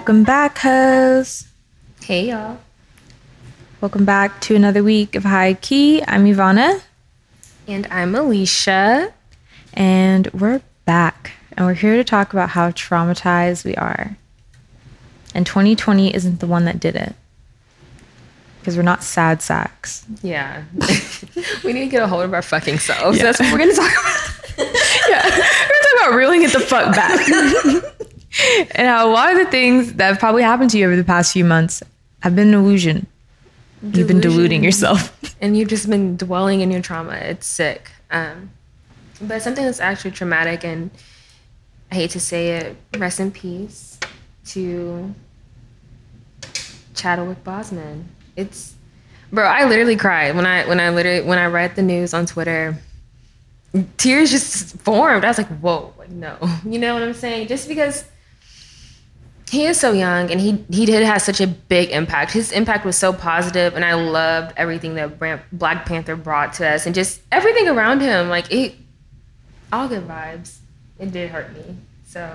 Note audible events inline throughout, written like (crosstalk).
Welcome back, hoes. Hey, y'all. Welcome back to another week of High Key. I'm Ivana, And I'm Alicia. and we're back. And we're here to talk about how traumatized we are. And 2020 isn't the one that did it. Because we're not sad sacks. Yeah. (laughs) we need to get a hold of our fucking selves. Yeah. That's what we're going to talk about. (laughs) yeah, we're going to talk about reeling it the fuck back. (laughs) (laughs) and how a lot of the things that have probably happened to you over the past few months have been an illusion. You've been deluding yourself. (laughs) And you've just been dwelling in your trauma. It's sick. Um, but something that's actually traumatic, and I hate to say it, rest in peace to Chadwick Boseman. It's, bro, I literally cried when I when I literally when I read the news on Twitter. Tears just formed. I was like, whoa, like no, (laughs) you know what I'm saying? Just because he is so young and he he did have such a big impact. His impact was so positive, and I loved everything that Black Panther brought to us, and just everything around him. Like it, all good vibes. It did hurt me. So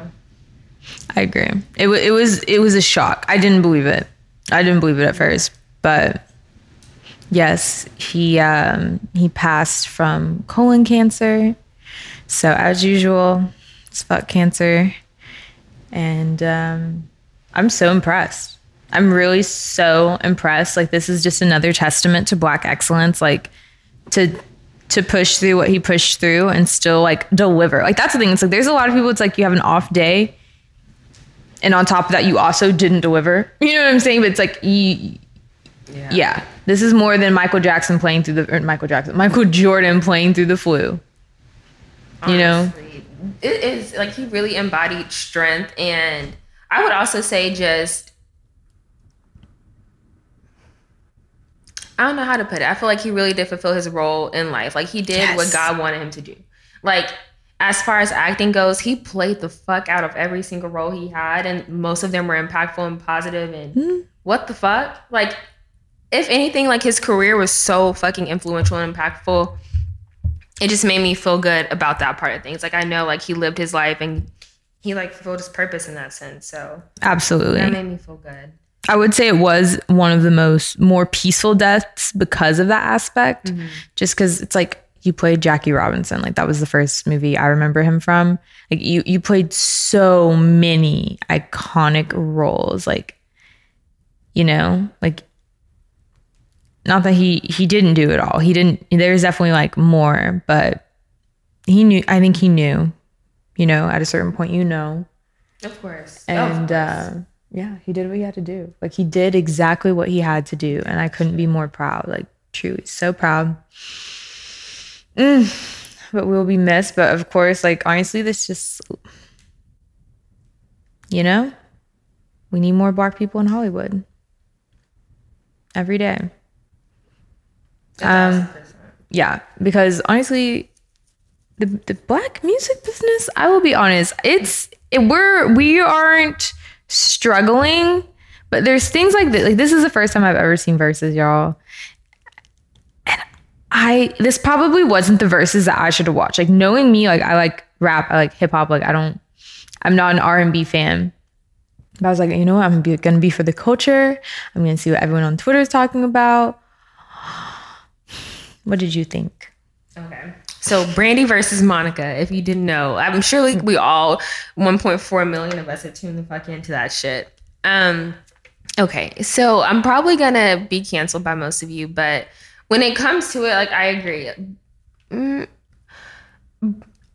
I agree. It, it was it was a shock. I didn't believe it. I didn't believe it at first, but yes, he um, he passed from colon cancer. So as usual, it's fuck cancer, and um, I'm so impressed. I'm really so impressed. Like this is just another testament to Black excellence. Like to to push through what he pushed through and still like deliver. Like that's the thing. It's like there's a lot of people. It's like you have an off day, and on top of that, you also didn't deliver. (laughs) You know what I'm saying? But it's like you, yeah, yeah, this is more than Michael Jackson playing through the or Michael Jackson, Michael Jordan playing through the flu. You know? It is like he really embodied strength, and I would also say just. I don't know how to put it. I feel like he really did fulfill his role in life. Like he did what God wanted him to do. Like as far as acting goes, he played the fuck out of every single role he had, and most of them were impactful and positive. And hmm. what the fuck? Like, if anything, like his career was so fucking influential and impactful. It just made me feel good about that part of things. Like I know, like he lived his life and he like fulfilled his purpose in that sense. So Absolutely. that made me feel good. I would say it was one of the most more peaceful deaths because of that aspect. Mm-hmm. Just because it's like you played Jackie Robinson, like that was the first movie I remember him from. Like you, you played so many iconic roles, like you know, like not that he he didn't do it all. He didn't. There's definitely like more, but he knew. I think he knew. You know, at a certain point, you know Of course. and uh, yeah, he did what he had to do. Like he did exactly what he had to do, and I couldn't be more proud. Like truly, so proud. Mm, but we'll be missed. But of course, like honestly, this just you know, we need more black people in Hollywood every day. Um, yeah, because honestly, the the black music business, I will be honest, it's it, we're we aren't struggling, but there's things like this. Like this is the first time I've ever seen Verzuz, y'all. And I this probably wasn't the Verzuz that I should have watched. Like knowing me, like I like rap, I like hip hop. Like I don't, I'm not an R and B fan. But I was like, you know what? I'm be, gonna be for the culture. I'm gonna see what everyone on Twitter is talking about. What did you think? Okay. So Brandy versus Monica, if you didn't know, I'm sure like we all 1.4 million of us have tuned the fuck into that shit. Um okay. So I'm probably gonna be canceled by most of you, but when it comes to it, like I agree. Mm,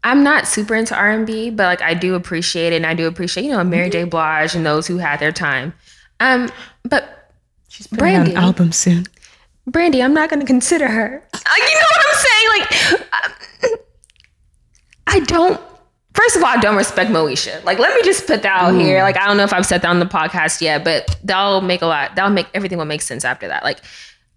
I'm not super into R&B, but like I do appreciate it and I do appreciate, you know, Mary J. Blige and those who had their time. Um but She's putting out Brandy. an album soon. Brandy, I'm not going to consider her. Like, you know what I'm saying? Like, um, I don't. First of all, I don't respect Moesha. Like, let me just put that out here. Like, I don't know if I've said that on the podcast yet, but that'll make a lot. That'll make everything will make sense after that. Like,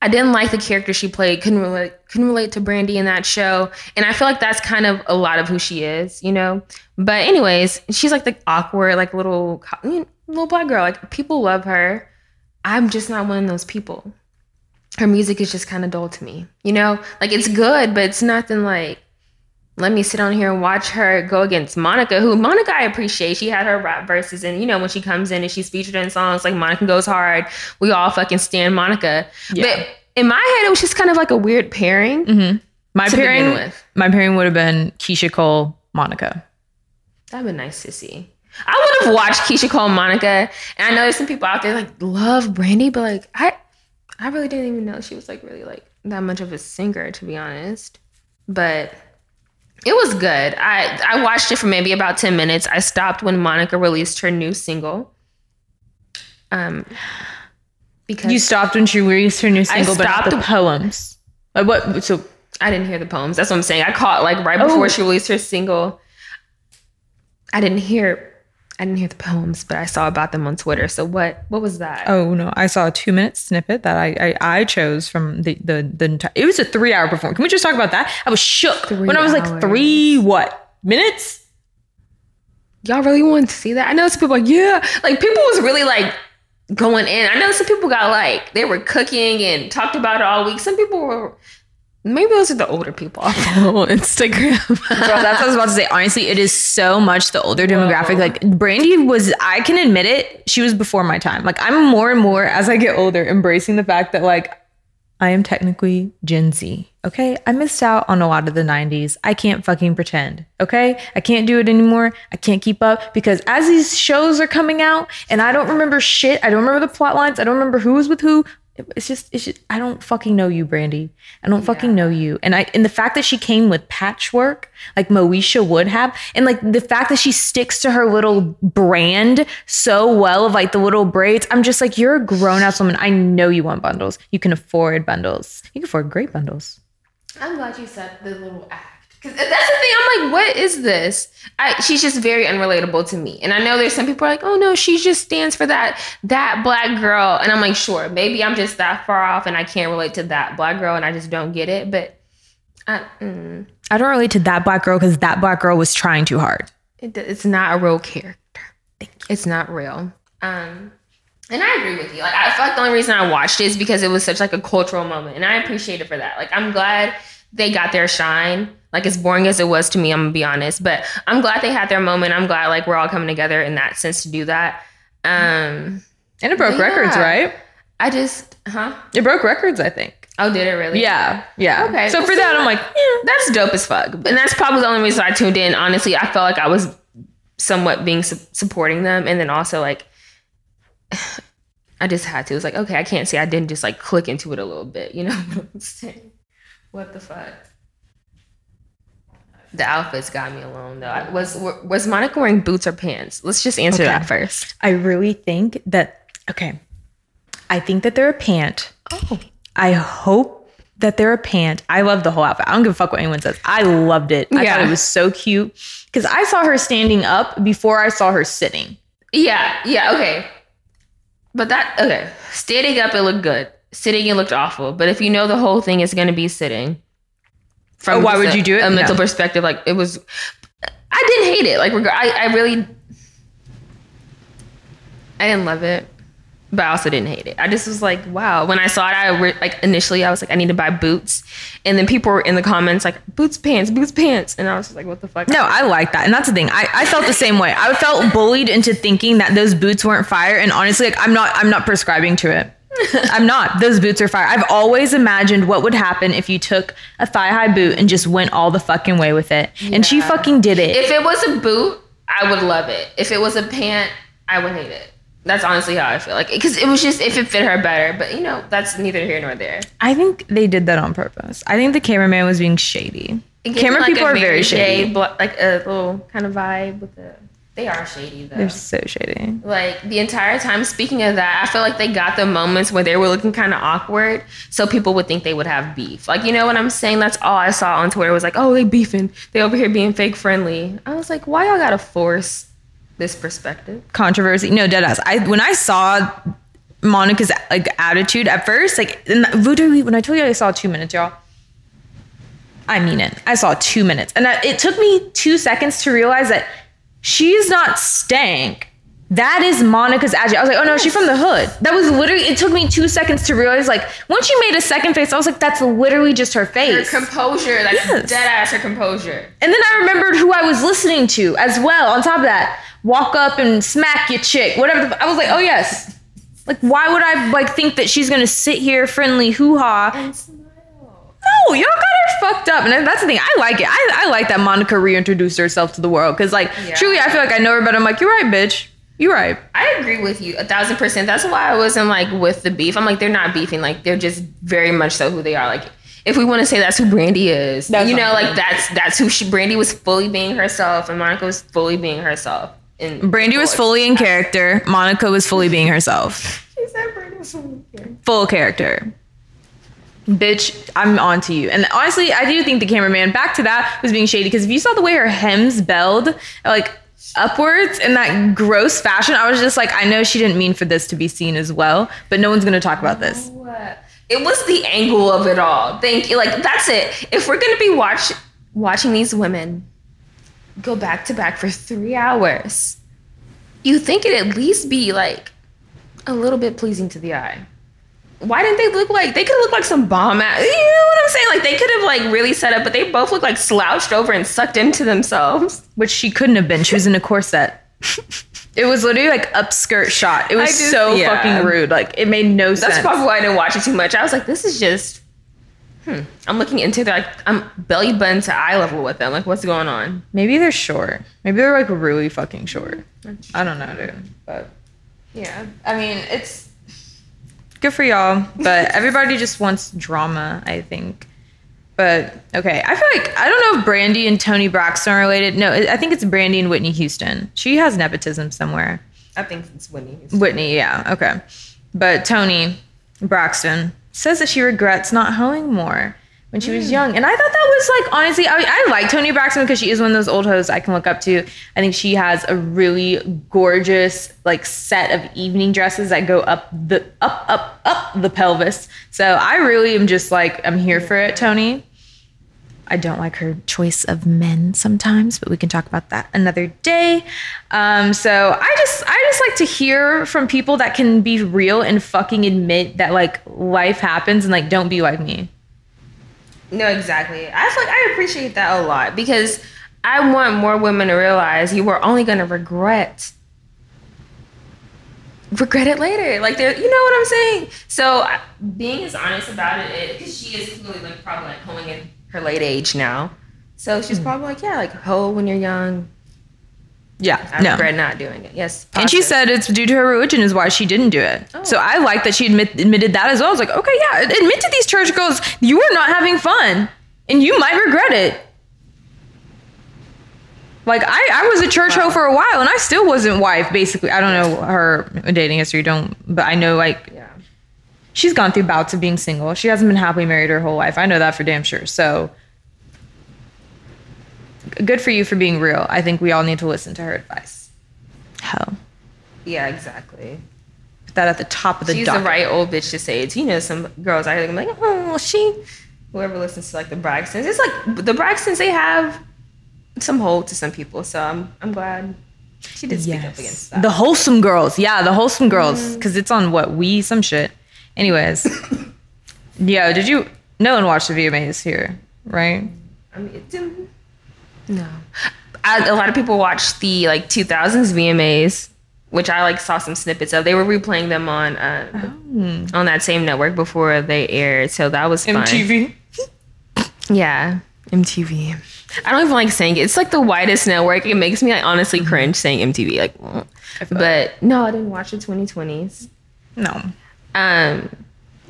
I didn't like the character she played. Couldn't relate. Couldn't relate to Brandy in that show, and I feel like that's kind of a lot of who she is. You know. But anyways, she's like the awkward, like little you know, little black girl. Like people love her. I'm just not one of those people her music is just kind of dull to me. You know, like it's good, but it's nothing like let me sit on here and watch her go against Monica, who Monica I appreciate. She had her rap verses, and you know when she comes in and she's featured in songs like Monica Goes Hard, we all fucking stand Monica. Yeah. But in my head, it was just kind of like a weird pairing. Mm-hmm. My To begin pairing, with. my pairing would have been Keyshia Cole, Monica. That'd been nice to see. I would have watched Keyshia Cole Monica, and I know there's some people out there like love Brandy, but like I, I really didn't even know she was like really like that much of a singer, to be honest. But it was good. I I watched it for maybe about ten minutes. I stopped when Monica released her new single. Um, because You stopped when she released her new single, but not the poems. Like what? So I didn't hear the poems. That's what I'm saying. I caught like right before Oh. she released her single. I didn't hear I didn't hear the poems, but I saw about them on Twitter. So what what was that? Oh no! I saw a two minute snippet that I I, I chose from the the the entire. It was a three hour performance. Can we just talk about that? I was shook when I was like three what minutes? Y'all really wanted to see that? I know some people like, yeah. Like people was really like going in. I know some people got like they were cooking and talked about it all week. Some people were maybe those are the older people. on (laughs) Instagram. Girl, that's what I was about to say. Honestly, it is so much the older demographic. Like Brandy was, I can admit it, she was before my time. Like I'm more and more as I get older, embracing the fact that like I am technically Gen Z. Okay. I missed out on a lot of the 90s. I can't fucking pretend. Okay. I can't do it anymore. I can't keep up because as these shows are coming out and I don't remember shit, I don't remember the plot lines, I don't remember who was with who. It's just, it's just, I don't fucking know you, Brandy. I don't fucking know you. And I, and the fact that she came with patchwork, like Moesha would have, and like the fact that she sticks to her little brand so well of like the little braids, I'm just like, you're a grown ass woman. I know you want bundles. You can afford bundles. You can afford great bundles. I'm glad you said the little act. Cause that's the thing. I'm like, what is this? I, she's just very unrelatable to me. And I know there's some people are like, oh no, she just stands for that that black girl. And I'm like, sure, maybe I'm just that far off and I can't relate to that black girl and I just don't get it. But I, mm, I don't relate to that black girl because that black girl was trying too hard. it, it's not a real character. It's not real. Um, and I agree with you. Like, I feel like the only reason I watched it is because it was such like a cultural moment, and I appreciate it for that. Like, I'm glad they got their shine. Like, as boring as it was to me, I'm gonna be honest, but I'm glad they had their moment. I'm glad like we're all coming together in that sense to do that. Um, And it broke Yeah. records, right? I just, huh? It broke records, I think. Oh, did it really? Yeah. Yeah. Okay. So for Well, that, I'm like, yeah, that's dope as fuck. And that's probably the only reason I tuned in. Honestly, I felt like I was somewhat being su- supporting them, and then also like (sighs) I just had to. It was like, okay, I can't say I didn't just like click into it a little bit. You know (laughs) what I'm saying? What the fuck? The outfits got me alone though. I- Was was Monica wearing boots or pants? Let's just answer Okay. that first. I really think that okay. I think that they're a pant. Oh, I hope that they're a pant. I love the whole outfit. I don't give a fuck what anyone says. I loved it. I Yeah. thought it was so cute because I saw her standing up before I saw her sitting. yeah, yeah, okay. But that okay. Standing up, it looked good. Sitting, it looked awful. But if you know the whole thing is going to be sitting, Oh, why would a- you do it? A mental No. perspective, like it was. I didn't hate it. Like I, I really, I didn't love it, but I also didn't hate it. I just was like, wow. When I saw it, I re- like initially I was like, I need to buy boots, and then people were in the comments like, boots pants, boots pants, and I was just like, what the fuck? No, I like that. And that's the thing. I, I felt the same way. I felt bullied into thinking that those boots weren't fire. And honestly, like I'm not I'm not prescribing to it. (laughs) I'm not. Those boots are fire. I've always imagined what would happen if you took a thigh high boot and just went all the fucking way with it. And she fucking did it. If it was a boot, I would love it. If it was a pant, I would hate it. That's honestly how I feel. Like, because it was just if it fit her better. But you know, that's neither here nor there. I think they did that on purpose. I think the cameraman was being shady. Camera like, people are very shady. Bl- like a little kind of vibe with the. They are shady though. They're so shady. like the entire time. Speaking of that, I feel like they got the moments where they were looking kind of awkward, so people would think they would have beef. Like you know what I'm saying? That's all I saw on Twitter was like, oh, they beefing. They over here being fake friendly. I was like, why y'all gotta force this perspective? controversy. No, deadass. I when I saw Monica's like attitude at first, like and literally when I told you I saw two minutes, y'all. I mean it. I saw two minutes, and I, it took me two seconds to realize that she's not stank. That is Monica's attitude. I was like, oh no, she's from the hood. That was literally. It took me two seconds to realize. Like once she made a second face, I was like, that's literally just her face. Her composure, that's Yes. dead ass her composure. And then I remembered who I was listening to as well. On top of that, walk up and smack your chick, whatever. The, I was like, oh yes. Like, why would I like think that she's gonna sit here friendly hoo ha? No, y'all got her fucked up, and that's the thing. I like it. I, I like that Monica reintroduced herself to the world because, like, Yeah. truly, I feel like I know her, but I'm like, you're right, bitch. You're right. I agree with you a thousand percent. That's why I wasn't like with the beef. I'm like, they're not beefing. Like they're just very much so who they are. Like if we want to say that's who Brandy is, That's you know, like that's that's who she. Brandy was fully being herself, and Monica was fully being herself. And Brandy was fully in (laughs) character. Monica was fully being herself. She said Brandy was fully in Full character. Bitch, I'm on to you. And honestly, I do think the cameraman, back to that, was being shady because if you saw the way her hems belled, like upwards in that gross fashion, I was just like, I know she didn't mean for this to be seen as well, but no one's gonna talk about this. It was the angle of it all. Thank you. Like that's it. If we're gonna be watch watching these women go back to back for three hours, you think it at least be like a little bit pleasing to the eye. Why didn't they look like they could look like some bomb ass? You know what I'm saying? Like they could have like really set up, but they both look like slouched over and sucked into themselves. Which she couldn't have been. She was in a corset. (laughs) It was literally like upskirt shot. It was just- so yeah. fucking rude. Like it made no That's sense. That's probably why I didn't watch it too much. I was like, this is just. Hmm. I'm looking into their like I'm belly button to eye level with them. Like, what's going on? Maybe they're short. Maybe they're like really fucking short. I don't know, dude. But Yeah. I mean, it's good for y'all, but everybody just wants drama, I think. But okay, I feel like I don't know if Brandy and Toni Braxton are related. No, I think it's Brandy and Whitney Houston. She has nepotism somewhere. I think it's Whitney. Whitney, yeah, okay. But Toni Braxton says that she regrets not hoeing more when she was young. And I thought that was like, honestly, I, I like Toni Braxton because she is one of those old hosts I can look up to. I think she has a really gorgeous like set of evening dresses that go up the up up up the pelvis. So I really am just like I'm here for it, Toni. I don't like her choice of men sometimes, but we can talk about that another day. Um, so I just I just like to hear from people that can be real and fucking admit that like life happens and like don't be like me. No, exactly. I feel like I appreciate that a lot because I want more women to realize you were only gonna regret regret it later. Like there, you know what I'm saying? So being as honest about it, because she is clearly like probably like hoeing in her late age now. So she's hmm. probably like, yeah, like hoe when you're young. Yeah, I no. regret not doing it. Yes. And she said it's due to her religion is why she didn't do it. Oh. So I like that she admit, admitted that as well. I was like, okay, yeah, admit to these church girls you are not having fun and you might regret it. Like I, I was a church hoe for a while and I still wasn't wife. Basically, I don't know her dating history. Don't, but I know like Yeah. she's gone through bouts of being single. She hasn't been happily married her whole life. I know that for damn sure. So good for you for being real. I think we all need to listen to her advice. Hell, Yeah, exactly. put that at the top of the She's docket. the right old bitch to say it. You know, some girls I am like, oh, she. Whoever listens to like the Braxtons, it's like the Braxtons. They have some hold to some people, so I'm I'm glad she did speak up against that. The wholesome girls. Yeah, the wholesome girls. Mm-hmm. Because it's on what? We, some shit. Anyways. (coughs) yeah, did you? No one watched the VMAs here, right? I mean, it didn't, no. I, a lot of people watched the like 2000s VMAs, which I like saw some snippets of. They were replaying them on uh, on that same network before they aired, so that was fun. Yeah, MTV. I don't even like saying it. It's like the widest network. It makes me like honestly cringe saying MTV. Like, but no, I didn't watch the 2020s. No. Um,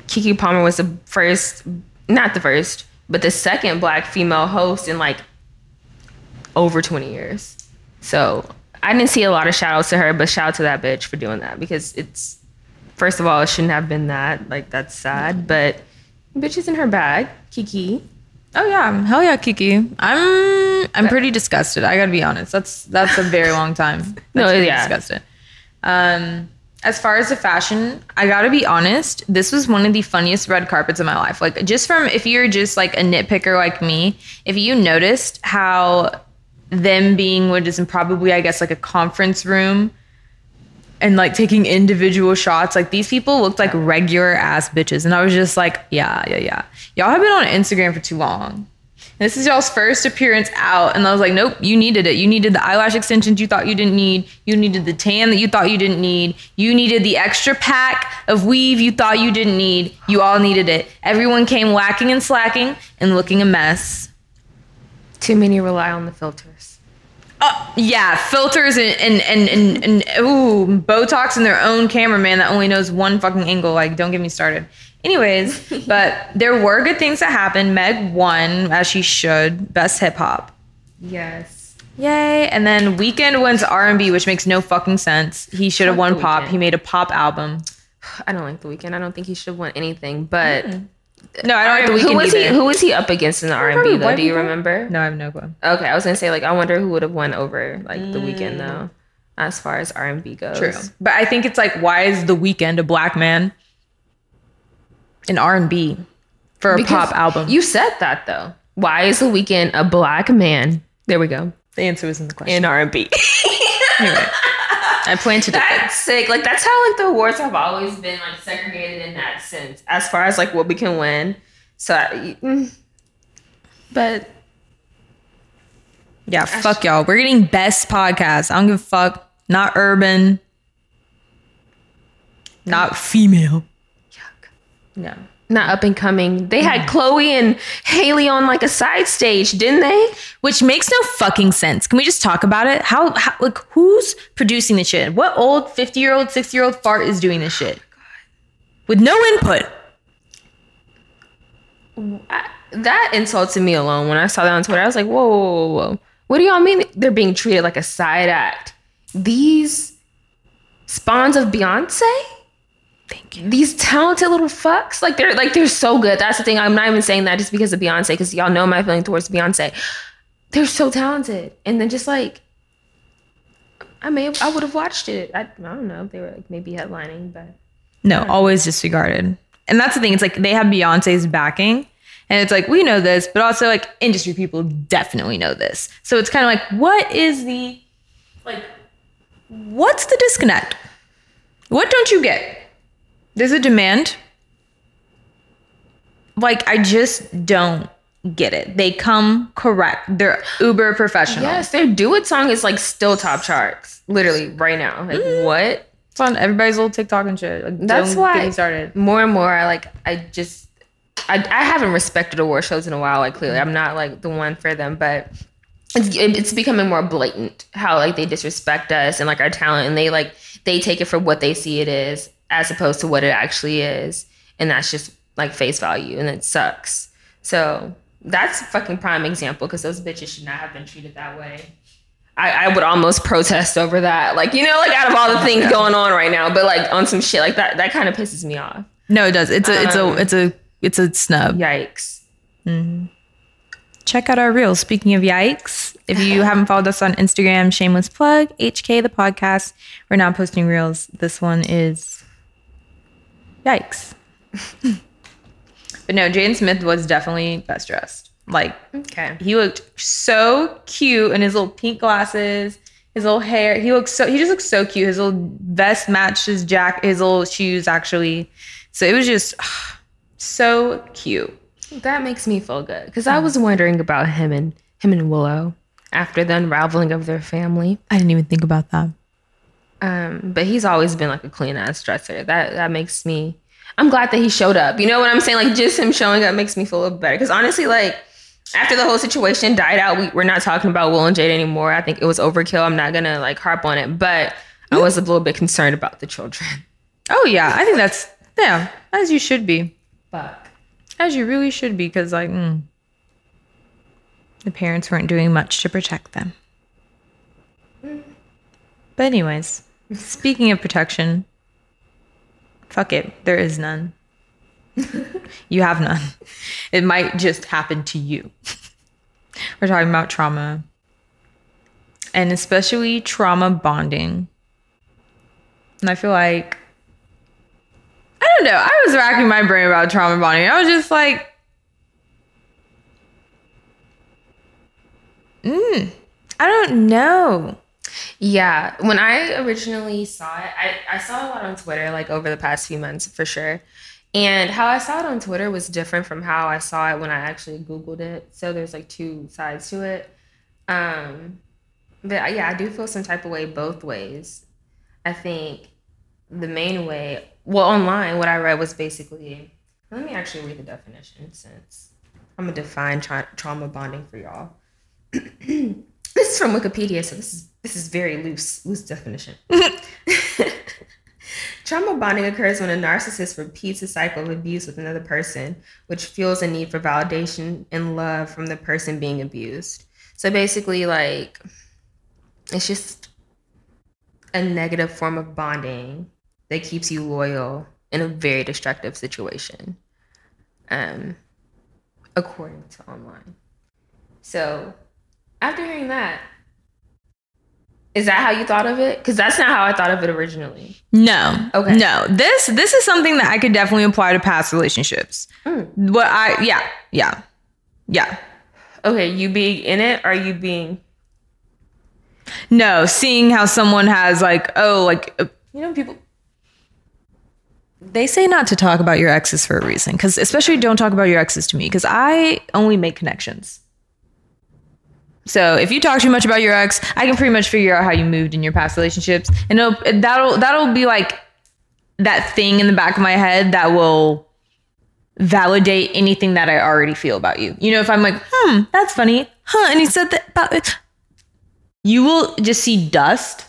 Keke Palmer was the first, not the first, but the second black female host in like over 20 years. So I didn't see a lot of shout outs to her, but shout out to that bitch for doing that because it's, first of all, it shouldn't have been that. Like, that's sad, but bitch is in her bag. Keke. Oh yeah, hell yeah, Keke. I'm I'm pretty disgusted. I gotta be honest. That's that's a very long time. (laughs) That's No, yeah. disgusted. Um, as far as the fashion, I gotta be honest. This was one of the funniest red carpets of my life. Like just from if you're just like a nitpicker like me, if you noticed how them being what is in probably I guess like a conference room and like taking individual shots. Like these people looked like regular ass bitches. And I was just like, yeah, yeah, yeah. Y'all have been on Instagram for too long. And this is y'all's first appearance out. And I was like, nope, you needed it. You needed the eyelash extensions you thought you didn't need. You needed the tan that you thought you didn't need. You needed the extra pack of weave you thought you didn't need. You all needed it. Everyone came lacking and slacking and looking a mess. Too many rely on the filters. Uh, yeah, filters and and and and, and ooh, Botox and their own cameraman that only knows one fucking angle. Like, don't get me started. Anyways, (laughs) but there were good things that happened. Meg won as she should, best hip hop. Yes. Yay! And then Weeknd wins R and B, which makes no fucking sense. He should have won pop. Weeknd. He made a pop album. (sighs) I don't like the Weeknd. I don't think he should have won anything. But No, I don't like the who Weeknd was he? Who was he up against in the R and B though? Do you remember? no, I have no clue. Okay, I was gonna say like I wonder who would have won over like the Weeknd though, as far as R and B goes. True, but I think it's like, why is the Weeknd a black man in R and B for a Because pop album? You said that though. Why is the Weeknd a black man? There we go. the answer was in the question. In R and B. (laughs) I planted it. That's sick. Like that's how like the awards have always been like segregated in that sense, as far as like what we can win. So, I- mm. but Yeah, fuck y'all. We're getting best podcast. I don't give a fuck. Not urban. Not female. Yuck. No. Not up and coming. They had Chloe and Halle on like a side stage, didn't they? Which makes no fucking sense. Can we just talk about it? How, how like who's producing this shit? What old 50 year old, 60 year old fart is doing this shit? With no input. I, that insulted me alone when I saw that on Twitter. I was like, whoa, whoa, whoa, whoa. What do y'all mean they're being treated like a side act? These spawns of Beyonce? Thank you. These talented little fucks, like they're like they're so good. That's the thing. I'm not even saying that just because of Beyonce, because y'all know my feeling towards Beyonce. They're so talented, and then just like I may have, I would have watched it. I, I don't know if they were like maybe headlining, but No, always disregarded. And that's the thing. It's like they have Beyonce's backing. And it's like, we know this, but also like industry people definitely know this. So it's kind of like, what is the, like, what's the disconnect? What don't you get? There's a demand. Like, I just don't get it. They come correct. They're uber professional. yes, their "Do It" song is like still top charts, literally right now. Like mm-hmm. what? It's on everybody's little TikTok and shit. Like, That's why get me started. more and more I like I just I, I haven't respected award shows in a while like clearly I'm not like the one for them but it's, it's becoming more blatant how like they disrespect us and like our talent and they like they take it for what they see it is as opposed to what it actually is and that's just like face value and it sucks so that's a fucking prime example because those bitches should not have been treated that way I, I would almost protest over that. Like, you know, like out of all the things going on right now, but like on some shit like that, that kind of pisses me off. No, it does. It's a, it's a, Um, it's a, it's a snub. Yikes. check out our reels. Speaking of yikes, if you (laughs) haven't followed us on Instagram, shameless plug, HK the podcast. We're now posting reels. This one is yikes. (laughs) but no, Jaden Smith was definitely best dressed. Like Okay. he looked so cute in his little pink glasses, his little hair. He looks so he just looks so cute. His little vest matched his jack, his little shoes actually. So it was just (sighs) so cute. That makes me feel good because I uh-huh. was wondering about him and him and Willow after the unraveling of their family. I didn't even think about that. Um, but he's always been like a clean ass dresser. That that makes me. I'm glad that he showed up. You know what I'm saying? Like just him showing up makes me feel a little better. Because honestly, like after the whole situation died out, we, we're not talking about Will and Jade anymore. I think it was overkill. I'm not gonna like harp on it, but I was a little bit concerned about the children. (laughs) Oh yeah, I think that's yeah, as you should be, Fuck. as you really should be, because like mm, the parents weren't doing much to protect them. But anyways, speaking of protection, fuck it, there is none. (laughs) you have none. It might just happen to you. We're talking about trauma, and especially trauma bonding. And I feel like I don't know. I was racking my brain about trauma bonding. I was just like, mm, I don't know. Yeah, when I originally saw it, I, I saw a lot on Twitter like over the past few months for sure. And how I saw it on Twitter was different from how I saw it when I actually Googled it. So there's like two sides to it. Um, but yeah, I do feel some type of way both ways. I think the main way, well, online, what I read was basically, let me actually read the definition since I'm gonna define tra- trauma bonding for y'all. (clears throat) this is from Wikipedia, so this is this is very loose, loose definition. (laughs) (laughs) Trauma bonding occurs when a narcissist repeats a cycle of abuse with another person, which fuels a need for validation and love from the person being abused. So basically, like, it's just a negative form of bonding that keeps you loyal in a very destructive situation, um, according to online. So, after hearing that, is that how you thought of it? Because that's not how I thought of it originally. No. Okay. No. This this is something that I could definitely apply to past relationships. Mm. What I yeah yeah yeah. Okay, you being in it, or you being No, seeing how someone has like oh like uh, you know people they say not to talk about your exes for a reason because especially don't talk about your exes to me because I only make connections. So if you talk too much about your ex, I can pretty much figure out how you moved in your past relationships, and it'll, that'll that'll be like that thing in the back of my head that will validate anything that I already feel about you. You know, if I'm like, hmm, that's funny, huh? And he said that about it. You will just see dust,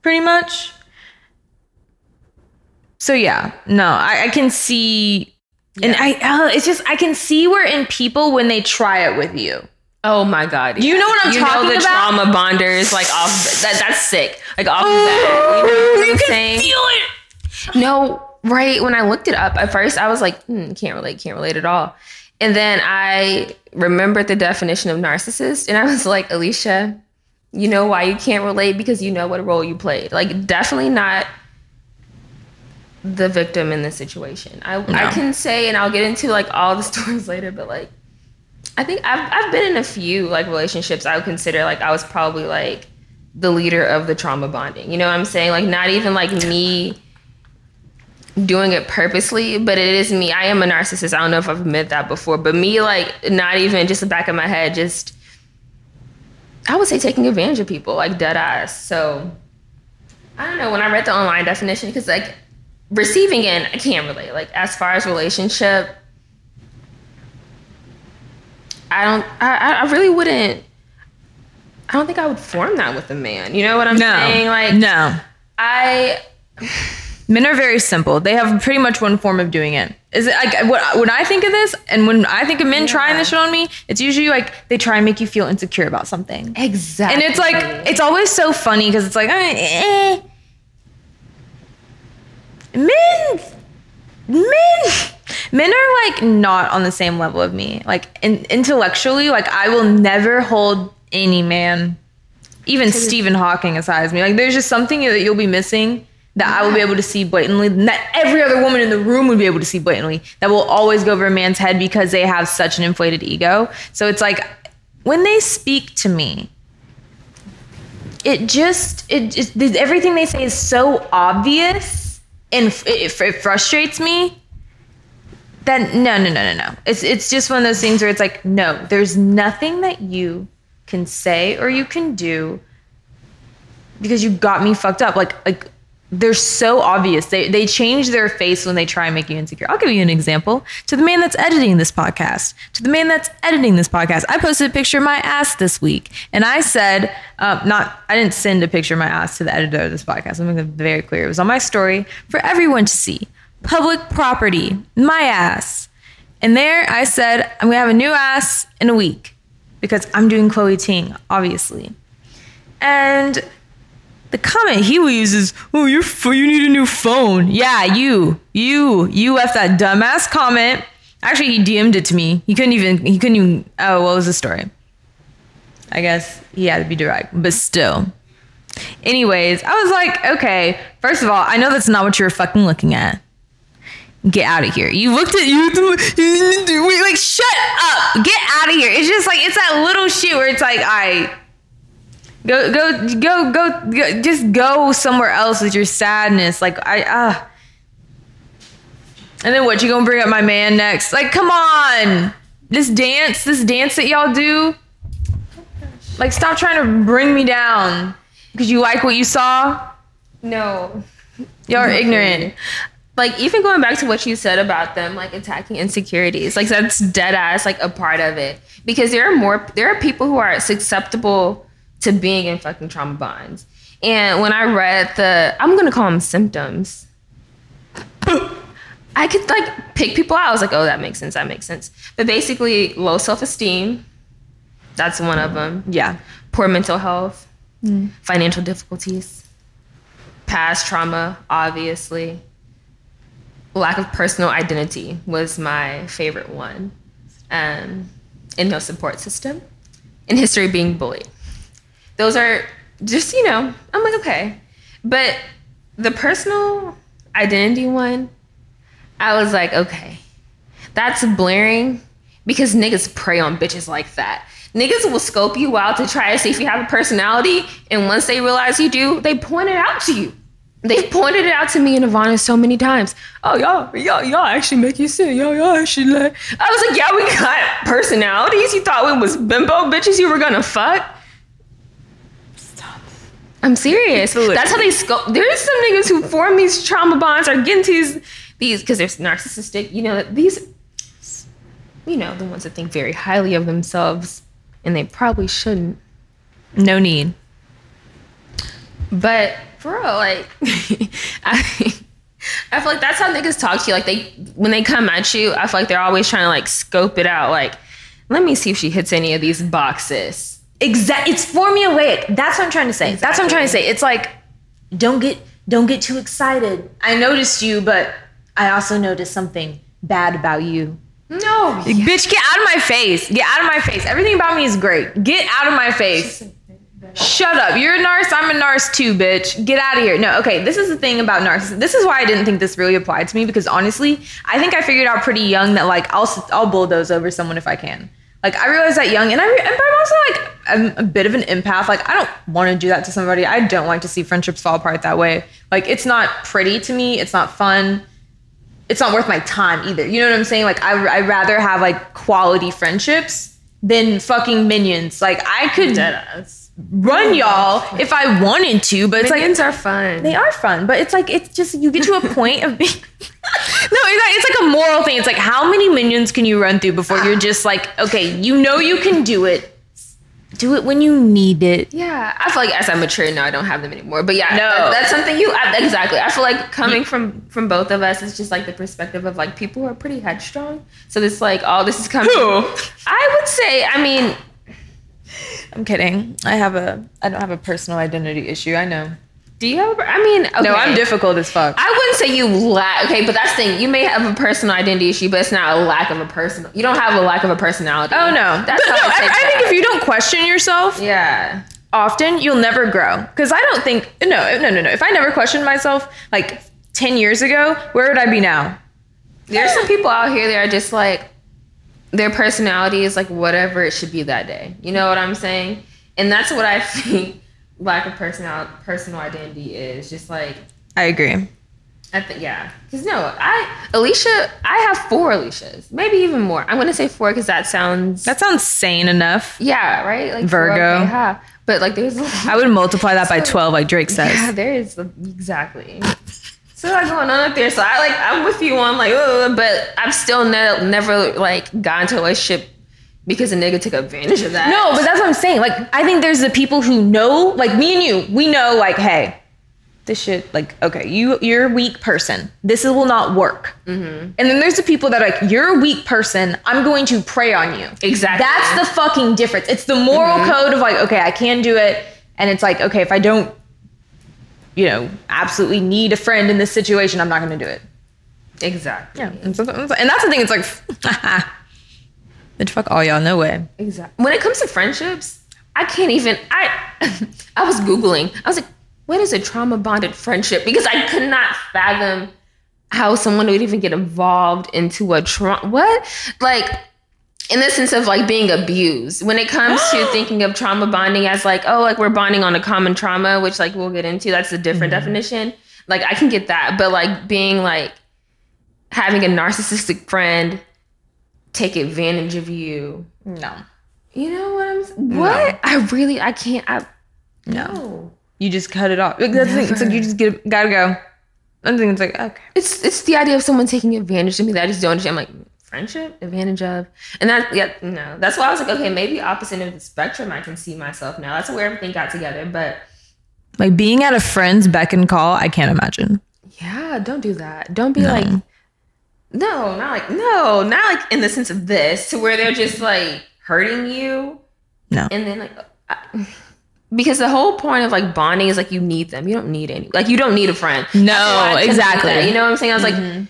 pretty much. So yeah, no, I, I can see, and I uh, it's just I can see where in people when they try it with you. Oh my god! You know what I'm you talking know the about? trauma bonders like off that that's sick. Like off of that, you know what I'm saying? it. No, right. When I looked it up at first, I was like, hmm, can't relate, can't relate at all. And then I remembered the definition of narcissist, and I was like, Alicia, you know why you can't relate because you know what role you played. Like, definitely not the victim in this situation. I I can say, and I'll get into like all the (laughs) stories later, but like, I think I've I've been in a few like relationships I would consider like I was probably like the leader of the trauma bonding. You know what I'm saying? Like not even like me doing it purposely, but it is me. I am a narcissist. I don't know if I've admitted that before, but me like not even just the back of my head, just I would say taking advantage of people, like dead ass. So I don't know. When I read the online definition, because like receiving in, I can't relate. Like as far as relationship, I don't. I I really wouldn't. I don't think I would form that with a man. You know what I'm No, saying? Like no. I Men are very simple. They have pretty much one form of doing it. Is it like what when I think of this, and when I think of men trying this shit on me, it's usually like they try and make you feel insecure about something. exactly. And it's like it's always so funny because it's like eh, eh. men, men, men are like not on the same level of me. Like in, intellectually, like I will never hold any man, even Stephen Hawking, as high as me. Like there's just something that you'll be missing that I will be able to see blatantly, that every other woman in the room would be able to see blatantly. That will always go over a man's head because they have such an inflated ego. So it's like when they speak to me, it just it just everything they say is so obvious and it, it frustrates me that no no no no no. It's it's just one of those things where it's like no there's nothing that you can say or you can do because you got me fucked up. Like like they're so obvious. They they change their face when they try and make you insecure. I'll give you an example. To the man that's editing this podcast to the man that's editing this podcast i posted a picture of my ass this week and i said uh, not i didn't send a picture of my ass to the editor of this podcast. I'm making it very clear. It was on my story for everyone to see public property my ass and there i said i'm gonna have a new ass in a week because i'm doing chloe ting obviously and the comment he leaves is, "Oh, you're f- you need a new phone." Yeah, you, you, you left that dumbass comment. Actually, he DM'd it to me. He couldn't even. He couldn't even. Oh, what was the story? I guess he had to be direct, but still. Anyways, I was like, okay. First of all, I know that's not what you were fucking looking at. Get out of here. You looked at you. Like, shut up. Get out of here. It's just like it's that little shit where it's like, I Go, go, go, go, go, just go somewhere else with your sadness. Like, I, ah. Uh. And then what? You gonna bring up my man next? Like, come on. This dance, this dance that y'all do. Like, stop trying to bring me down because you like what you saw. No. Y'all are (laughs) ignorant. Like even going back to what you said about them like attacking insecurities, like that's dead ass like a part of it. Because there are more there are people who are susceptible to being in fucking trauma bonds. And when I read the I'm gonna call them symptoms. (laughs) I could like pick people out. I was like, oh, that makes sense. That makes sense. But basically, low self esteem. That's one of them. Yeah. Poor mental health, mm. financial difficulties, past trauma, obviously. Lack of personal identity was my favorite one. Um, and no support system. In history, being bullied. Those are just, you know, I'm like, okay. But the personal identity one, I was like, okay, that's blaring because niggas prey on bitches like that. Niggas will scope you out to try to see if you have a personality, and once they realize you do, they point it out to you. They've pointed it out to me and Ivana so many times. Oh, y'all, y'all, y'all actually make you sick. Y'all, y'all actually like. I was like, yeah, we got personalities. You thought we was bimbo bitches you were gonna fuck? Stop. I'm serious. That's how they scope. There's some niggas who form these trauma bonds or get into these, these because they're narcissistic. You know, these, you know, the ones that think very highly of themselves and they probably shouldn't. No need. But bro, like (laughs) I I feel like that's how niggas talk to you. Like they when they come at you, I feel like they're always trying to like scope it out. Like, let me see if she hits any of these boxes. Exact. It's formulaic. That's what I'm trying to say. Exactly. That's what I'm trying to say. It's like, don't get don't get too excited. I noticed you, but I also noticed something bad about you. No. Bitch, get out of my face. Get out of my face. Everything about me is great. Get out of my face. Shut up. You're a narcissist. I'm a narcissist too, bitch. Get out of here. No, okay. This is the thing about narcissists. This is why I didn't think this really applied to me because honestly, I think I figured out pretty young that like I'll I'll bulldoze over someone if I can. Like I realized that young, and I and I'm also like I'm a bit of an empath. Like I don't want to do that to somebody. I don't like to see friendships fall apart that way. Like it's not pretty to me. It's not fun it's not worth my time either. You know what I'm saying? Like I I'd rather have like quality friendships than fucking minions. Like I could run y'all if I wanted to, but it's like minions like are fun. They are fun, but it's like it's just you get to a point of being (laughs) No, it's like, it's like a moral thing. It's like how many minions can you run through before you're just like, okay, you know you can do it do it when you need it. Yeah, I feel like as I mature now, I don't have them anymore. But yeah, no. that, that's something you I, exactly. I feel like coming from from both of us is just like the perspective of like people who are pretty headstrong. So this like all this is coming. Who? I would say. I mean, (laughs) I'm kidding. I have a I don't have a personal identity issue. I know. Do you have? A, I mean, okay. no, I'm difficult as fuck. I wouldn't say you lack. Okay, but that's the thing. You may have a personal identity issue, but it's not a lack of a personal. You don't have a lack of a personality. Oh no, that's but no. I, I, I think if you don't question yourself, yeah, often you'll never grow. Because I don't think no, no, no, no. If I never questioned myself like ten years ago, where would I be now? There's some people out here that are just like their personality is like whatever it should be that day. You know what I'm saying? And that's what I (laughs) think lack of personal personal identity is just like I agree. I think yeah, because no, I Alicia, I have four Alicias, maybe even more. I'm gonna say four because that sounds that sounds sane enough. Yeah, right. Like Virgo. Okay, But like, there's I would multiply that (laughs) by twelve, like Drake (laughs) says. Yeah, there is exactly. So like going on up there. So I like I'm with you on like, but I've still ne- never like gotten to a relationship because a nigga took advantage of that. No, but that's what I'm saying. Like, I think there's the people who know, like me and you, we know, like, hey, this shit, like, okay, you you're a weak person. This will not work. Mm-hmm. And then there's the people that are like, you're a weak person. I'm going to prey on you. Exactly. That's the fucking difference. It's the moral mm-hmm. code of like, okay, I can do it, and it's like, okay, if I don't, you know, absolutely need a friend in this situation, I'm not going to do it. Exactly. Yeah. And, so, and that's the thing. It's like. (laughs) Bitch, fuck all y'all, no way. Exactly. When it comes to friendships, I can't even. I (laughs) I was googling. I was like, what is a trauma bonded friendship? Because I could not fathom how someone would even get involved into a trauma. What? Like, in the sense of like being abused when it comes to (gasps) thinking of trauma bonding as like oh like we're bonding on a common trauma which like we'll get into that's a different mm-hmm. definition like i can get that but like being like having a narcissistic friend take advantage of you no you know what i'm what no. i really i can't i no. no. you just cut it off that's the thing it's like you just get gotta go I think it's like okay. It's it's the idea of someone taking advantage of me that I just don't understand. I'm like, friendship? Advantage of? And that yeah no. That's why i was like okay maybe opposite of the spectrum i can see myself now. That's where everything got together but like being at a friend's beck and call i can't imagine. Yeah don't do that. Don't be no. like no not like no not like in the sense of this to where they're just like hurting you. No. And then like I, (laughs) because the whole point of like bonding is like you need them. You don't need any like you don't need a friend. No exactly. You know what i'm saying? I was mm-hmm. like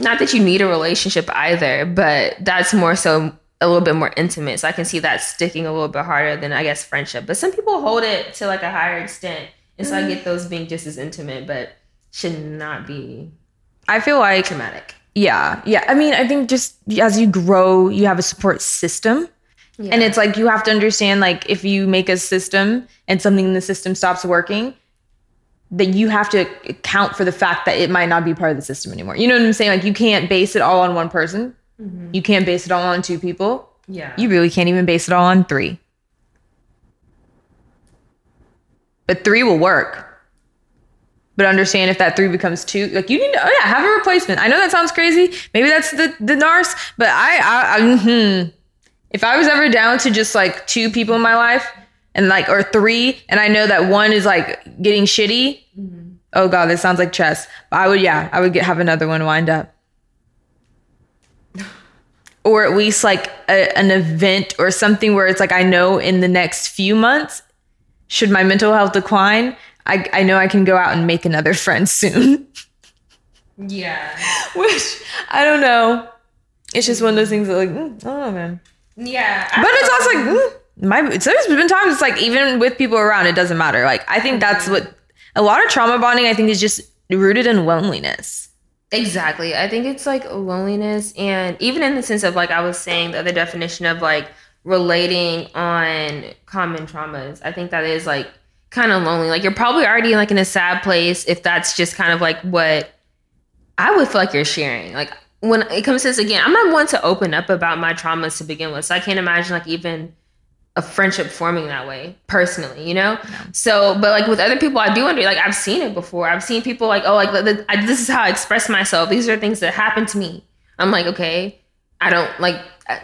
not that you need a relationship either, but that's more so a little bit more intimate. So I can see that sticking a little bit harder than I guess friendship. But some people hold it to like a higher extent. And so mm. I get those being just as intimate, but should not be I feel like traumatic. Yeah. Yeah. I mean, I think just as you grow, you have a support system. Yeah. And it's like you have to understand like if you make a system and something in the system stops working, that you have to account for the fact that it might not be part of the system anymore. You know what I'm saying? Like you can't base it all on one person. Mm-hmm. You can't base it all on two people. Yeah. You really can't even base it all on three. But three will work. But understand if that three becomes two, like you need to, oh yeah, have a replacement. I know that sounds crazy. Maybe that's the the nurse, but I, I, I hmm. if I was ever down to just like two people in my life, and like or three and i know that one is like getting shitty. Mm-hmm. oh god this sounds like chess. But i would yeah i would get have another one wind up. (sighs) Or at least like a, an event or something where it's like i know in the next few months should my mental health decline i, I know i can go out and make another (laughs) friend soon. Yeah. (laughs) Which i don't know. It's just one of those things that like mm, oh man. Yeah but it's also like mm, my there's been times it's like even with people around, it doesn't matter. Like I think that's what a lot of trauma bonding. I think is just rooted in loneliness. Exactly. I think it's like loneliness, and even in the sense of like I was saying, the other definition of like relating on common traumas. I think that is like kind of lonely. Like you're probably already like in a sad place if that's just kind of like what I would feel like you're sharing. Like when it comes to this again, I'm not one to open up about my traumas to begin with. So I can't imagine like even a friendship forming that way personally, you know? So, but like with other people, I do under like I've seen it before. I've seen people like, oh, like I, this is how I express myself. These are things that happen to me. I'm like, okay, I don't like. I,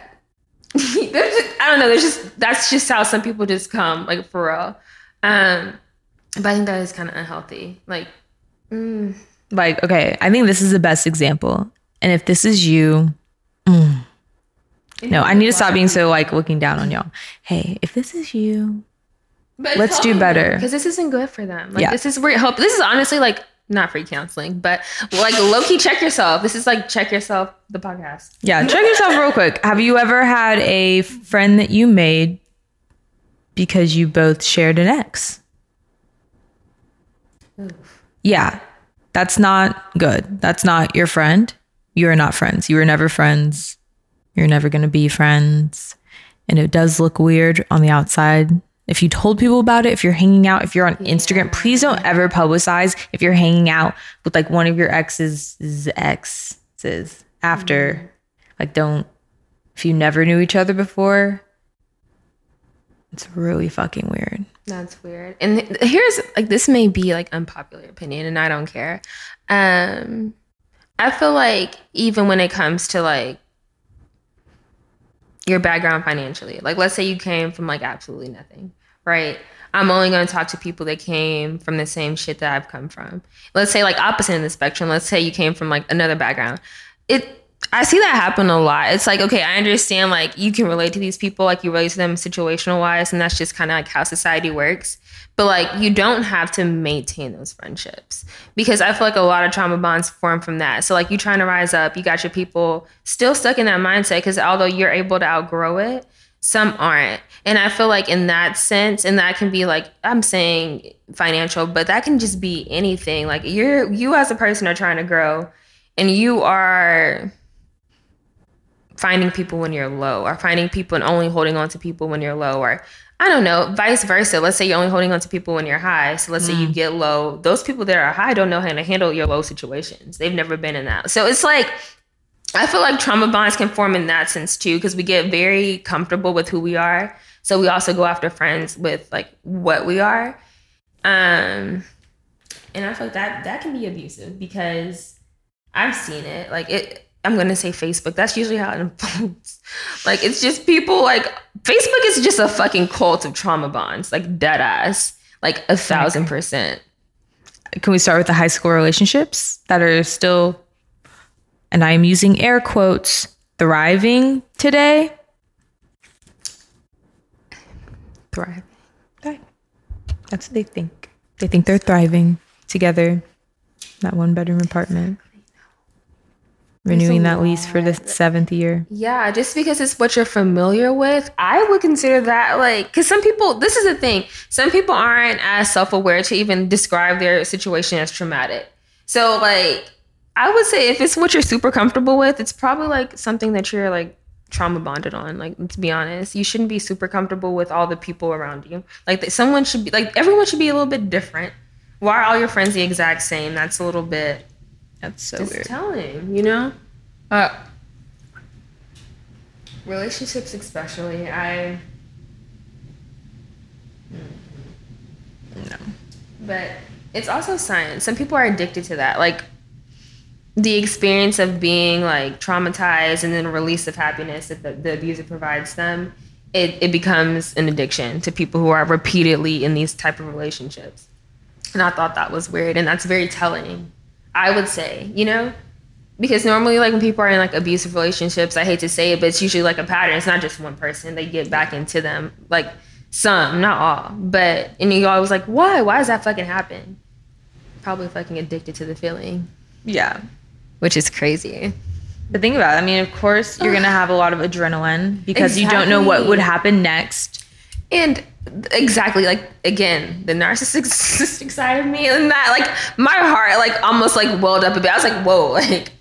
(laughs) just, I don't know. There's just that's just how some people just come, like for real. Um, but I think that is kind of unhealthy. Like, mm. like okay, I think this is the best example. And if this is you, mm, no, I need to stop being so like looking down on y'all. Hey, if this is you, but let's do better. Because this isn't good for them. Like yeah. this is where help. This is honestly like not free counseling, but like low key check yourself. This is like check yourself the podcast. Yeah, check yourself real quick. Have you ever had a friend that you made because you both shared an ex? Oof. Yeah. That's not good. That's not your friend. You are not friends. You were never friends you're never going to be friends. And it does look weird on the outside. If you told people about it, if you're hanging out, if you're on yeah. Instagram, please don't ever publicize if you're hanging out with like one of your ex's exes after. Mm-hmm. Like, don't, if you never knew each other before, it's really fucking weird. That's weird. And here's like, this may be like unpopular opinion and I don't care. Um, I feel like even when it comes to like your background financially. Like, let's say you came from like absolutely nothing, right? I'm only going to talk to people that came from the same shit that I've come from. Let's say like opposite in the spectrum. Let's say you came from like another background. It I see that happen a lot. It's like, okay, I understand like you can relate to these people, like you relate to them situational wise, and that's just kind of like how society works. But like you don't have to maintain those friendships because I feel like a lot of trauma bonds form from that. So like you trying to rise up, you got your people still stuck in that mindset because although you're able to outgrow it, some aren't. And I feel like in that sense, and that can be like I'm saying financial, but that can just be anything. Like you're you as a person are trying to grow and you are finding people when you're low or finding people and only holding on to people when you're low or I don't know, vice versa. Let's say you're only holding on to people when you're high. So let's mm. say you get low. Those people that are high don't know how to handle your low situations. They've never been in that. So it's like I feel like trauma bonds can form in that sense too, because we get very comfortable with who we are. So we also go after friends with like what we are. Um and I feel like that that can be abusive because I've seen it. Like it I'm gonna say Facebook. That's usually how it unfolds. (laughs) like it's just people like Facebook is just a fucking cult of trauma bonds, like dead ass, like a thousand percent. Can we start with the high school relationships that are still, and I am using air quotes, thriving today? Thrive. Thrive. That's what they think. They think they're thriving together, that one bedroom apartment renewing that lease for the seventh year. Yeah, just because it's what you're familiar with, I would consider that like because some people. This is the thing. Some people aren't as self aware to even describe their situation as traumatic. So like, I would say if it's what you're super comfortable with, it's probably like something that you're like trauma bonded on. Like to be honest, you shouldn't be super comfortable with all the people around you. Like someone should be like everyone should be a little bit different. Why are all your friends the exact same? That's a little bit that's so Just weird. Tell him, you know. Uh, relationships, especially, I. No. But it's also science. Some people are addicted to that. Like the experience of being like traumatized and then release of happiness that the, the abuser provides them, it, it becomes an addiction to people who are repeatedly in these type of relationships. And I thought that was weird. And that's very telling I would say, you know? Because normally, like when people are in like abusive relationships, I hate to say it, but it's usually like a pattern. It's not just one person. They get back into them, like some, not all. But and you always like, why? Why does that fucking happen? Probably fucking addicted to the feeling. Yeah, which is crazy. But think about it. I mean, of course, you're gonna have a lot of adrenaline because exactly. you don't know what would happen next. And exactly like again the narcissistic (laughs) side of me and that like my heart like almost like welled up a bit. I was like whoa (laughs) like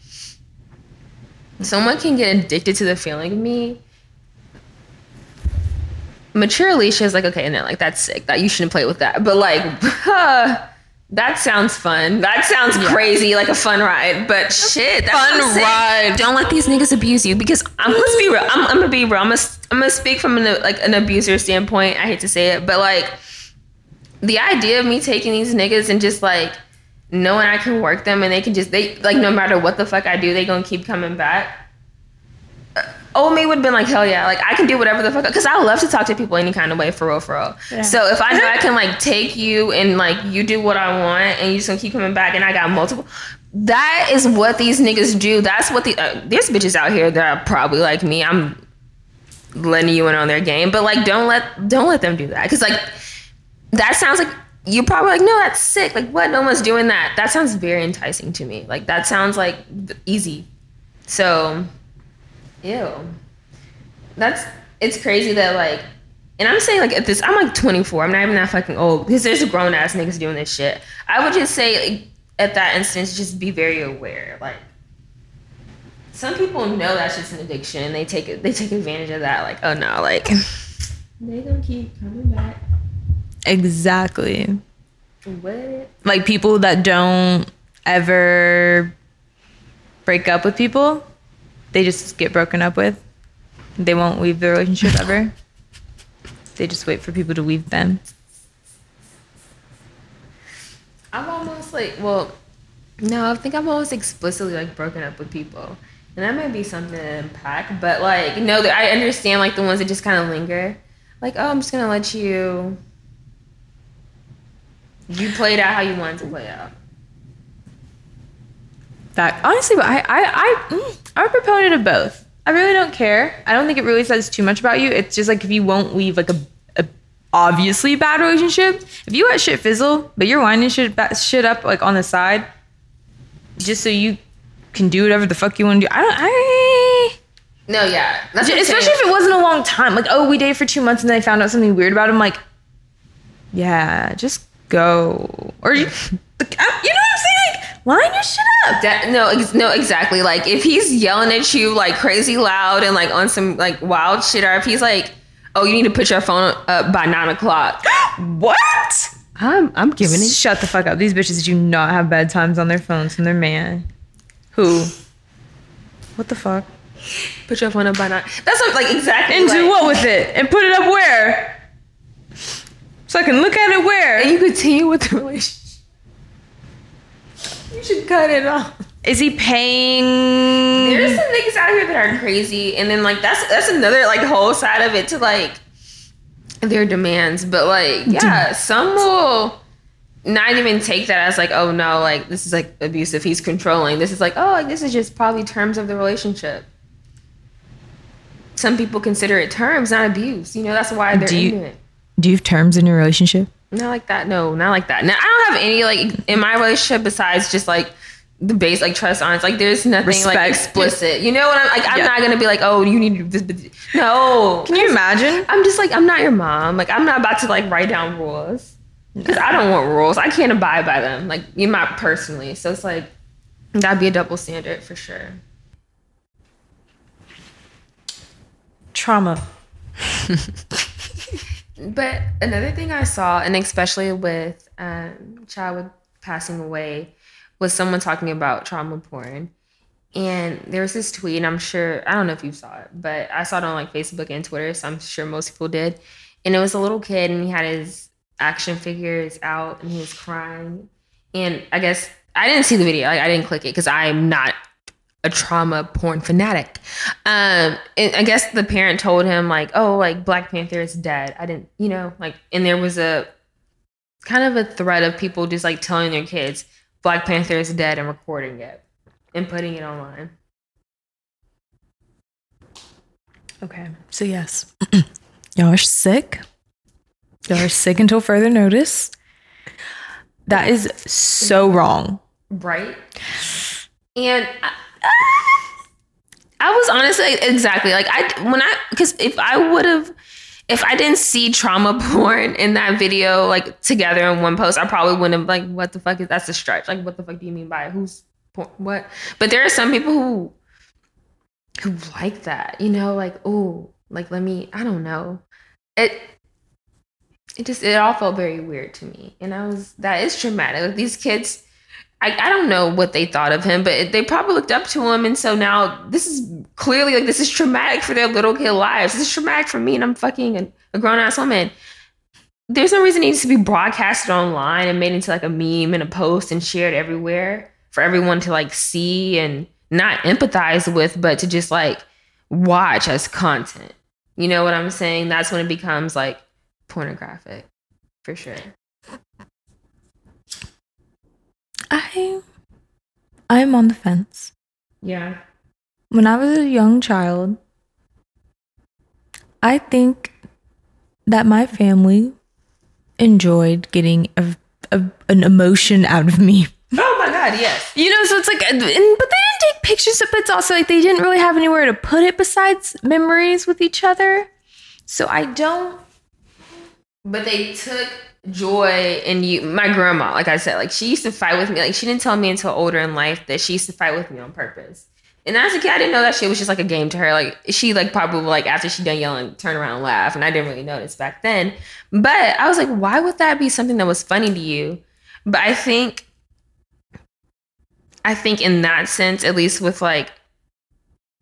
someone can get addicted to the feeling of me. Mature alicia is like okay and then like that's sick that you shouldn't play with that. But like (laughs) uh, that sounds fun. That sounds yeah. crazy, like a fun ride. But shit, fun ride. Don't let these niggas abuse you because I'm let's be real. I'm, I'm gonna be real. I'm gonna I'm gonna speak from an, like an abuser standpoint. I hate to say it, but like the idea of me taking these niggas and just like knowing I can work them and they can just they like no matter what the fuck I do, they gonna keep coming back old me would have been like, hell yeah, like I can do whatever the fuck. Because I love to talk to people any kind of way, for real, for real. Yeah. So if I know I can like (laughs) take you and like you do what I want, and you just gonna keep coming back, and I got multiple. That is what these niggas do. That's what the uh, there's bitches out here that are probably like me. I'm letting you in on their game, but like don't let don't let them do that because like that sounds like you're probably like no that's sick like what no one's doing that that sounds very enticing to me like that sounds like easy so Ew. That's it's crazy that like and I'm saying like at this I'm like 24. I'm not even that fucking old because there's a grown ass niggas doing this shit. I would just say like, at that instance just be very aware. Like some people know that's just an addiction and they take it they take advantage of that like oh no like they gonna keep coming back. Exactly. What? Like people that don't ever break up with people they just get broken up with. They won't leave the relationship ever. They just wait for people to leave them. I'm almost like, well, no, I think I'm almost explicitly like broken up with people. And that might be something to unpack, but like, no, I understand like the ones that just kind of linger. Like, oh, I'm just gonna let you. You played out how you wanted to play out that honestly, but I I I mm, I'm a proponent of both. I really don't care. I don't think it really says too much about you. It's just like if you won't leave like a, a obviously bad relationship, if you let shit fizzle, but you're winding shit shit up like on the side, just so you can do whatever the fuck you want to do. I don't. I. No, yeah, especially if it wasn't a long time. Like, oh, we dated for two months and then I found out something weird about him. Like, yeah, just go. Or you, you know what I'm saying? Like, line your shit up. That, no, ex- no, exactly. Like if he's yelling at you like crazy loud and like on some like wild shit, or if he's like, "Oh, you need to put your phone up by nine o'clock," (gasps) What? I'm I'm giving it. Shut the fuck up. These bitches do not have bedtimes on their phones from their man. Who? What the fuck? Put your phone up by nine. That's what, like exactly. And do what with it? And put it up where? So I can look at it where? And you continue with the relationship. You should cut it off. Is he paying? There's some niggas out here that are crazy, and then like that's that's another like whole side of it to like their demands. But like, yeah, some will not even take that as like, oh no, like this is like abusive. He's controlling. This is like, oh, like, this is just probably terms of the relationship. Some people consider it terms, not abuse. You know, that's why they're Do you- into it. Do you have terms in your relationship? Not like that. No, not like that. Now I don't have any like in my relationship besides just like the base like trust honest. Like there's nothing like explicit. You know what I'm like? I'm Yeah. not gonna be like, oh, you need to do this. but- No. Can you imagine? I'm just like I'm not your mom. Like I'm not about to like write down rules because I don't want rules. I can't abide by them. Like you not personally. So it's like that'd be a double standard for sure. Trauma. (laughs) But another thing I saw, and especially with um, Chadwick passing away, was someone talking about trauma porn. And there was this tweet, and I'm sure, I don't know if you saw it, but I saw it on like Facebook and Twitter, so I'm sure most people did. And it was a little kid, and he had his action figures out, and he was crying. And I guess I didn't see the video, like, I didn't click it because I'm not a trauma porn fanatic. Um, and I guess the parent told him like, "Oh, like Black Panther is dead." I didn't, you know, like, and there was a kind of a threat of people just like telling their kids Black Panther is dead and recording it and putting it online. Okay. So yes, (clears throat) y'all are sick. Y'all are sick until further notice. That is so wrong. Right. And I, I was honestly exactly like I when I because if I would have if I didn't see trauma (laughs) porn in that video like together in one post, I probably wouldn't have like what the fuck is that's a stretch. Like what the fuck do you mean by who's what? But there are some people who who like that, you know, like oh, like let me I don't know. It it just it all felt very weird to me. And I was that is traumatic. Like these kids I, I don't know what they thought of him, but they probably looked up to him, and so now this is clearly like this is traumatic for their little kid lives. This is traumatic for me, and I'm fucking a, a grown ass woman. There's no reason it needs to be broadcasted online and made into like a meme and a post and shared everywhere for everyone to like see and not empathize with, but to just like watch as content. You know what I'm saying? That's when it becomes like pornographic, for sure. I I'm on the fence. Yeah. When I was a young child, I think that my family enjoyed getting a, a, an emotion out of me. (laughs) Oh my god, yes. You know, so it's like, and, but they didn't take pictures, but it's also like they didn't really have anywhere to put it besides memories with each other. So I don't. But they took joy in you. My grandma, like I said, like she used to fight with me. Like she didn't tell me until older in life that she used to fight with me on purpose. And as a kid, I didn't know that shit was just like a game to her. Like she like probably like after she done yelling, turn around and laugh, and I didn't really notice back then. But I was like, why would that be something that was funny to you? But I think, I think in that sense, at least with like,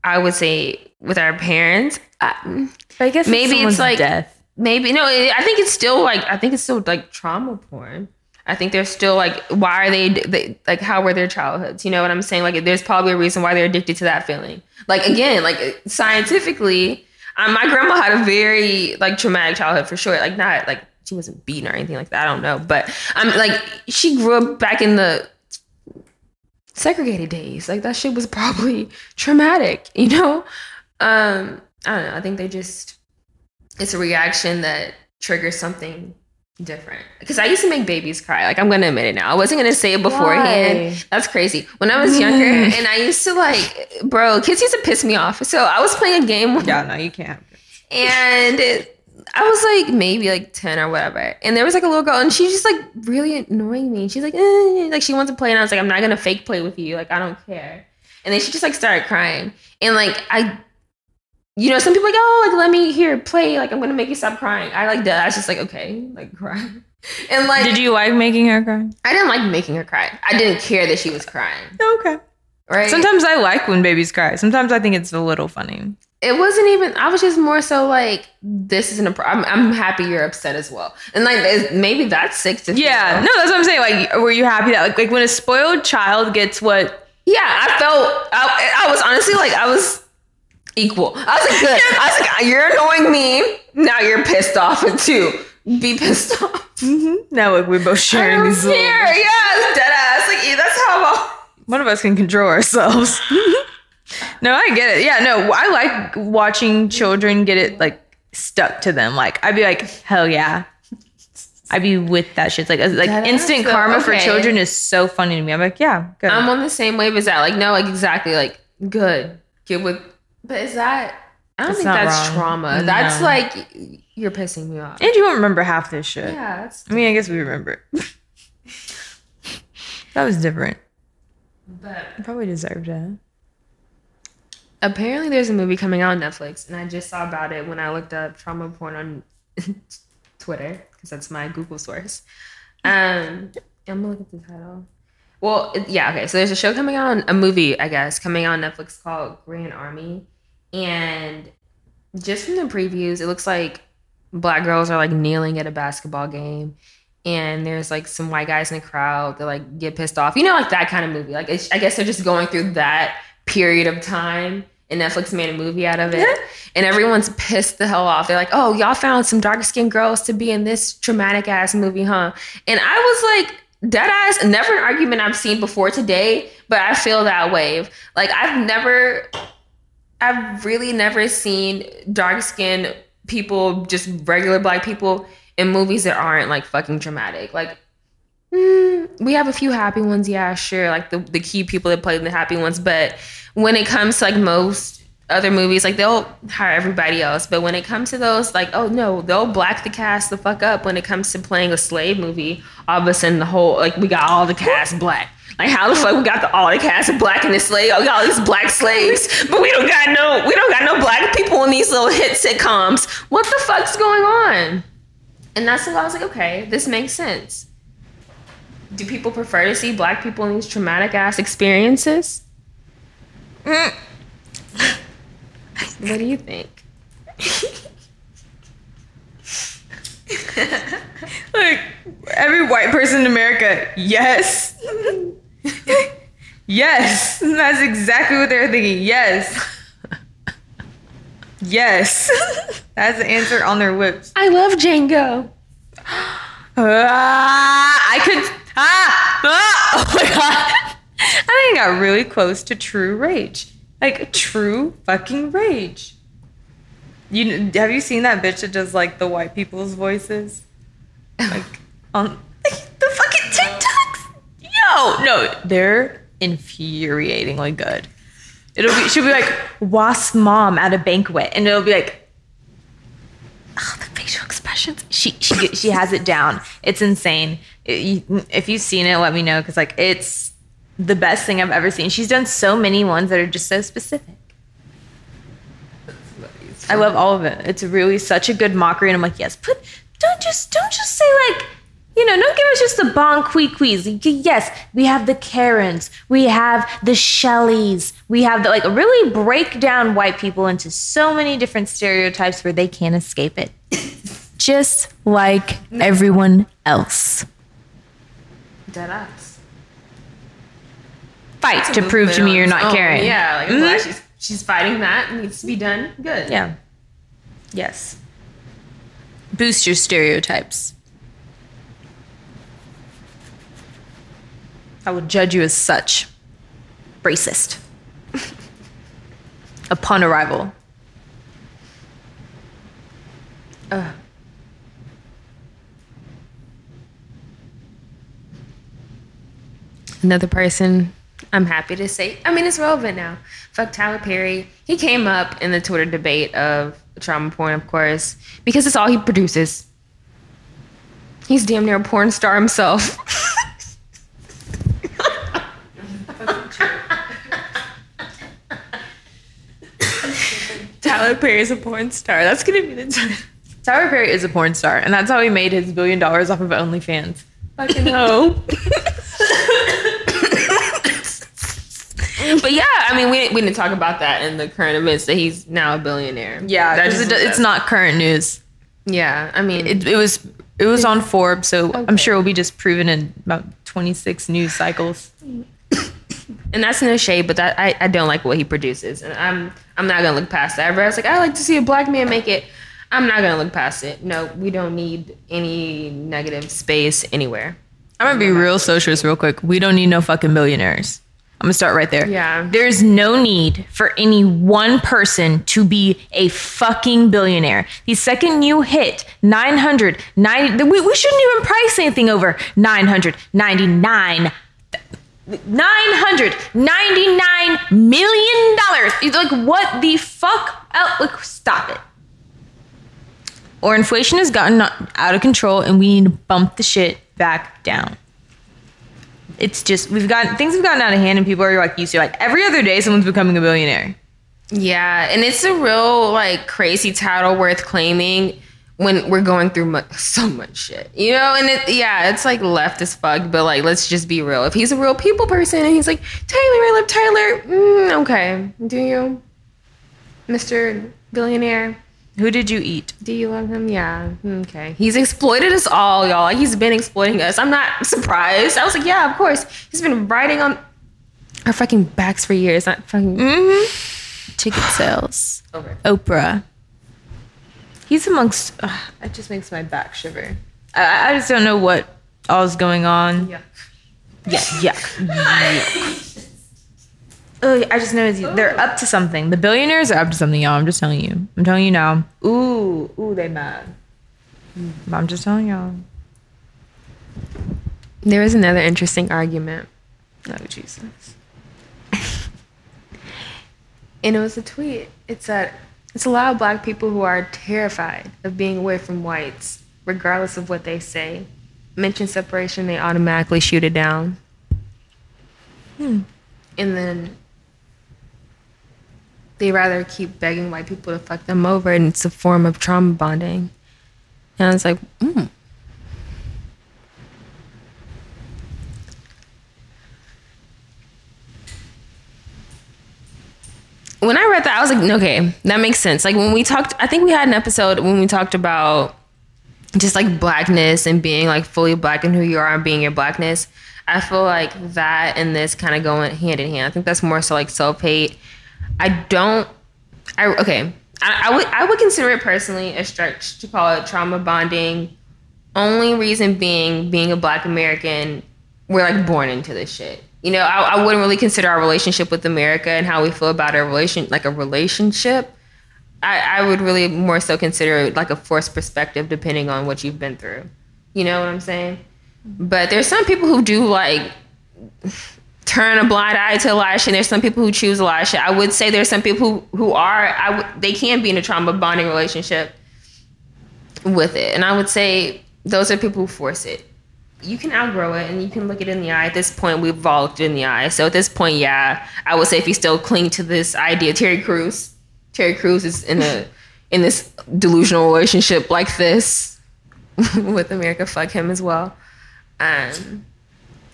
I would say with our parents, I, I guess Maybe it's someone's like- death. Maybe no i think it's still like i think it's still like trauma porn. I think they're still like why are they, they like how were their childhoods? You know what i'm saying? Like there's probably a reason why they're addicted to that feeling. Like again like scientifically um, my grandma had a very like traumatic childhood for sure. Like not like she wasn't beaten or anything like that i don't know. But i'm like she grew up back in the segregated days. Like that shit was probably (laughs) traumatic you know? Um i don't know. I think they just it's a reaction that triggers something different. Because I used to make babies cry. Like I'm gonna admit it now. I wasn't gonna say it beforehand. Why? That's crazy. When I was younger, (laughs) and I used to like, bro, kids used to piss me off. So I was playing a game, with Yeah, no, you can't. and it, I was like maybe like 10 or whatever. And there was like a little girl and she's just like really annoying me. She's like, eh, like she wants to play. And I was like, I'm not gonna fake play with you. Like, I don't care. And then she just like started crying. And like I you know, some people like, oh, like let me here play. Like I'm gonna make you stop crying. I like that. I was just like, okay, like cry. (laughs) And like, Did you like making her cry? I didn't like making her cry. I didn't care that she was crying. Okay. Right. Sometimes I like when babies cry. Sometimes I think it's a little funny. it wasn't even. I was just more so like, this isn't a. Pro- I'm, I'm happy you're upset as well. And like, maybe that's sick to Yeah, no, that's what I'm saying. Like, were you happy that like, like when a spoiled child gets what? Yeah, I felt. I, I was honestly like, I was equal. I was like, good. (laughs) I was like, you're annoying me. Now you're pissed off too. Be pissed off. Mm-hmm. Now like, we're both sharing these. Little, care. Yeah, dead ass. Like, yeah, that's how. One of us can control ourselves. (laughs) no, I get it. Yeah, no, I like watching children get it like stuck to them. Like I'd be like, hell yeah. I'd be with that shit. Like, like That instant is- karma for children is so funny to me. I'm like, yeah, good. I'm on the same wave as that. Like, no, like exactly. Like, good. Get with. But is that? I don't It's think that's wrong. trauma. That's like you're pissing me off. and you won't remember half this shit. Yeah. I mean, I guess we remember (laughs) that was different. But I probably deserved it. apparently, there's a movie coming out on Netflix, and I just saw about it when I looked up trauma porn on (laughs) Twitter because that's my Google source. Um, I'm gonna look at the title. Well, yeah, okay. So there's a show coming out, on, a movie, I guess, coming out on Netflix called Grand Army, and just from the previews, it looks like black girls are like kneeling at a basketball game, and there's like some white guys in the crowd that like get pissed off. You know, like that kind of movie. Like it's, I guess they're just going through that period of time. And Netflix made a movie out of it, and everyone's pissed the hell off. They're like, "Oh, y'all found some dark skinned girls to be in this traumatic ass movie, huh?" And I was like, "Dead ass." Never an argument I've seen before today, but I feel that wave. Like I've never I've really never seen dark skinned people, just regular black people, in movies that aren't like fucking dramatic. Like, mm, we have a few happy ones, yeah, sure. Like the, the key people that played the happy ones. But when it comes to like most other movies, like they'll hire everybody else. But when it comes to those, like, oh no, they'll black the cast the fuck up when it comes to playing a slave movie. All of a sudden, the whole, like, we got all the cast black. Like how the fuck we got the all the cast of black in the slave? Oh, we got all these black slaves, but we don't got no we don't got no black people in these little hit sitcoms. What the fuck's going on? And that's when I was like, okay, this makes sense. Do people prefer to see black people in these traumatic ass experiences? Mm. What do you think? (laughs) Like every white person in America, yes. (laughs) yes. That's exactly what they're thinking. Yes. Yes. That's the answer on their lips. I love Django. (gasps) Ah, I could. Ah, ah, oh my god. (laughs) I think I got really close to true rage. Like true fucking rage. You have you seen that bitch that does like the white people's voices? (laughs) Like on the fucking TikToks. Yo, no, they're infuriatingly good. It'll be she'll be like wasp mom at a banquet, and it'll be like oh, the facial expressions. She she she has it down. It's insane. It- you- if you've seen it, let me know because like it's the best thing I've ever seen. She's done so many ones that are just so specific. I love all of it. It's really such a good mockery, and I'm like, yes, put don't just don't just say like. You know, don't give us just the Bon Qui Quis. Yes, we have the Karens, we have the Shelleys, we have the like really break down white people into so many different stereotypes where they can't escape it. just like everyone else. Dead ass. Fight to prove to me you're not Oh, caring. Yeah, like Mhm. well, she's she's fighting that. It needs to be done. Good. Yeah. Yes. Boost your stereotypes. I would judge you as such. Racist. (laughs) Upon arrival. Ugh. Another person I'm happy to say. I mean, it's relevant now. Fuck Tyler Perry. He came up in the Twitter debate of trauma porn, of course, because it's all he produces. He's damn near a porn star himself. (laughs) Tyler Perry is a porn star. That's gonna be the title. Tyler Perry is a porn star, and that's how he made his billion dollars off of OnlyFans. Fucking ho. (laughs) (laughs) but yeah, I mean, we, we didn't talk about that in the current events that he's now a billionaire. Yeah, That 'cause just- it, it's not current news. Yeah, I mean, It, it was it was on Forbes, so Okay. I'm sure it'll be just proven in about 26 news cycles. (coughs) and that's no shade, but that I, I don't like what he produces, and I'm I'm not gonna look past that. Everybody's like, I like to see a black man make it. I'm not gonna look past it. No, we don't need any negative space anywhere. I'm gonna be real socialist real quick. We don't need no fucking billionaires. I'm gonna start right there. Yeah. There's no need for any one person to be a fucking billionaire. The second you hit 990, we, we shouldn't even price anything over 999 $999 million. Like what the fuck? Oh, like stop it. Or inflation has gotten out of control and we need to bump the shit back down. It's just we've got things have gotten out of hand and people are like used to like every other day someone's becoming a billionaire. Yeah, and it's a real like crazy title worth claiming when we're going through mu- (laughs) so much shit, you know. And it, yeah, it's like left as fuck, but like let's just be real. If he's a real people person and he's like Tyler, I love Tyler. Mm, okay, do you, Mister Billionaire? Who did you eat? Do you love him? Yeah. Okay. He's exploited us all, y'all. Like he's been exploiting us. I'm not surprised. I was like, yeah, of course. He's been riding on our fucking backs for years. Not fucking mmm Ticket (sighs) sales. over. Oprah. He's amongst. Uh, it just makes my back shiver. I, I just don't know what all's going on. Yeah. Yeah, yuck. (laughs) yuck. Oh, I just know they're up to something. The billionaires are up to something, y'all. I'm just telling you. I'm telling you now. Ooh, ooh, they mad. Mm, I'm just telling y'all. There was another interesting argument. Oh Jesus. (laughs) And it was a tweet. It said, It's a lot of black people who are terrified of being away from whites, regardless of what they say. Mention separation, they automatically shoot it down. Hmm. And then they rather keep begging white people to fuck them over, and it's a form of trauma bonding. And I was like, mm. when I read that, I was like, okay, that makes sense. Like when we talked, I think we had an episode when we talked about just like blackness and being like fully black and who you are and being your blackness. I feel like that and this kind of going hand in hand. I think that's more so like self hate. I don't. I okay. I, I would I would consider it personally a stretch to call it trauma bonding. Only reason being being a Black American, we're like born into this shit. You know, I, I wouldn't really consider our relationship with America and how we feel about our relation like a relationship. I, I would really more so consider it like a forced perspective depending on what you've been through. You know what I'm saying? But there's some people who do like turn a blind eye to a lot of shit. There's some people who choose a lot of shit. I would say there's some people who, who are I w- they can be in a trauma bonding relationship with it. And I would say those are people who force it. You can outgrow it and you can look it in the eye. At this point, we've all looked in the eye. So at this point, yeah, I would say if you still cling to this idea, Terry Crews, Terry Crews is in a in this delusional relationship like this (laughs) with America. Fuck him as well. Um,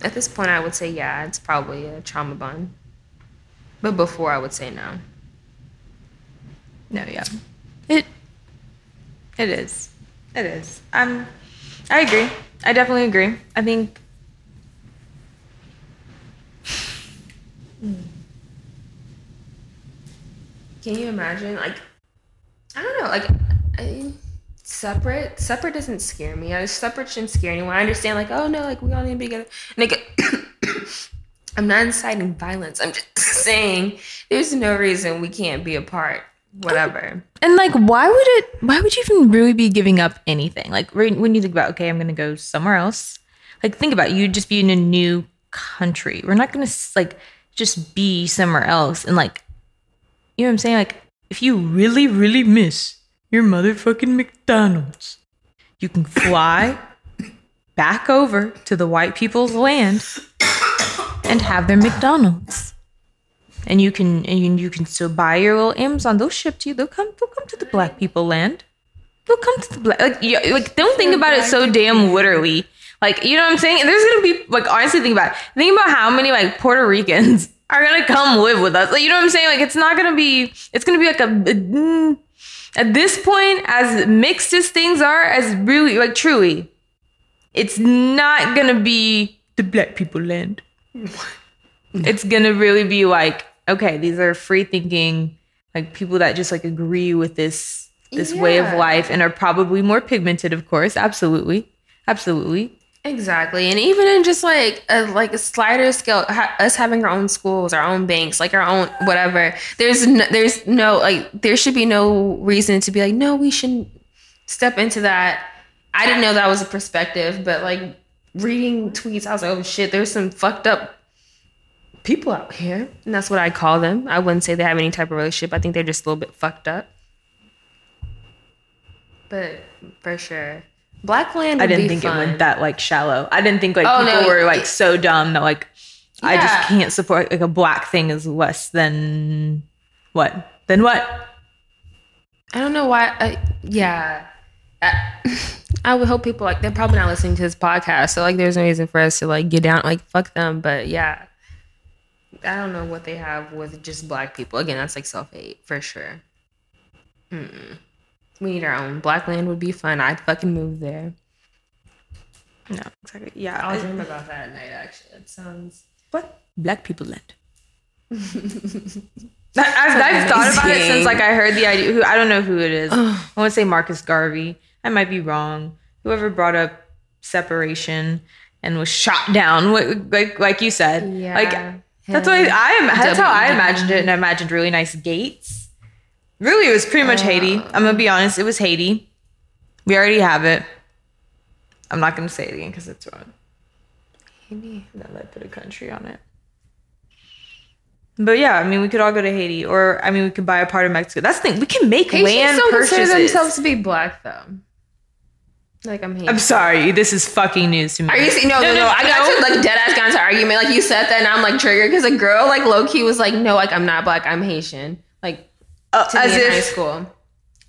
at this point, I would say yeah, it's probably a trauma bond. But before, I would say no. No, yeah. It it is. It is. I'm I agree. I definitely agree. I think (sighs) Can you imagine? Like, I don't know. Like, I, separate. Separate doesn't scare me. I, separate shouldn't scare anyone. I understand. Like, oh no, like we all need to be together. Like, (coughs) I'm not inciting violence. I'm just (laughs) saying there's no reason we can't be apart. Whatever. and like why would it why would you even really be giving up anything? Like when you think about okay, I'm to go somewhere else. Like think about it, you'd just be in a new country. We're not to like just be somewhere else and like you know what I'm saying? Like if you really, really miss your motherfucking McDonald's, you can fly (coughs) back over to the white people's land and have their McDonald's. And you can and you, you can still buy your little Amazon. They'll ship to you. They'll come. They'll come to the black people land. They'll come to the black. Like, yeah, like don't think about it so damn literally. Like you know what I'm saying? There's gonna be like honestly think about it. Think about how many like Puerto Ricans (laughs) are gonna come live with us. Like you know what I'm saying? Like it's not gonna be. It's gonna be like a. a mm, at this point, as mixed as things are, as really like truly, it's not gonna be the black people land. (laughs) it's gonna really be like okay, these are free thinking, like people that just like agree with this this way of life and are probably more pigmented, of course. Absolutely, absolutely. Exactly, and even in just like a like a slider scale, ha- us having our own schools, our own banks, like our own whatever. There's no, there's no like there should be no reason to be like no, we shouldn't step into that. I didn't know that was a perspective, but like reading tweets, I was like, oh shit, there's some fucked up people out here, and that's what I call them. I wouldn't say they have any type of relationship. I think they're just a little bit fucked up. But for sure, Black Land. Would I didn't think fun. it went that like shallow. I didn't think like Oh, people no, were like it- so dumb that like I just can't support like a black thing is less than what? Then what? I don't know why. I, yeah, I, (laughs) I would hope people like they're probably not listening to this podcast, so like there's no reason for us to like get down like fuck them. But yeah, I don't know what they have with just black people. Again, that's like self hate for sure. Mm-mm. We need our own. Black land would be fun. I'd fucking move there. No, exactly. Yeah. I'll I- dream about that at night. Actually, it sounds. what? Black people land. I- (laughs) I've, I've thought about it since like I heard the idea. Who I don't know who it is. I want to say Marcus Garvey. I might be wrong. Whoever brought up separation and was shot down, like like, like you said, Yeah. like that's what I, I am. That's how I W- imagined it, and I imagined really nice gates. Really, it was pretty much Haiti. Ah. I'm gonna be honest. It was Haiti. We already have it. I'm not gonna say it again because it's wrong. That I put a country on it. But yeah, I mean, we could all go to Haiti, or I mean, we could buy a part of Mexico. That's the thing. We can make Haitians land don't purchases. consider themselves to be black though. Like I'm Haitian. I'm sorry, this is fucking news to me. Are you see? No, no, no. I got to like dead ass got into argument. Like you said that, and I'm like triggered because a girl like low key was like, no, like I'm not black, I'm Haitian. Like Uh, to as me in high school,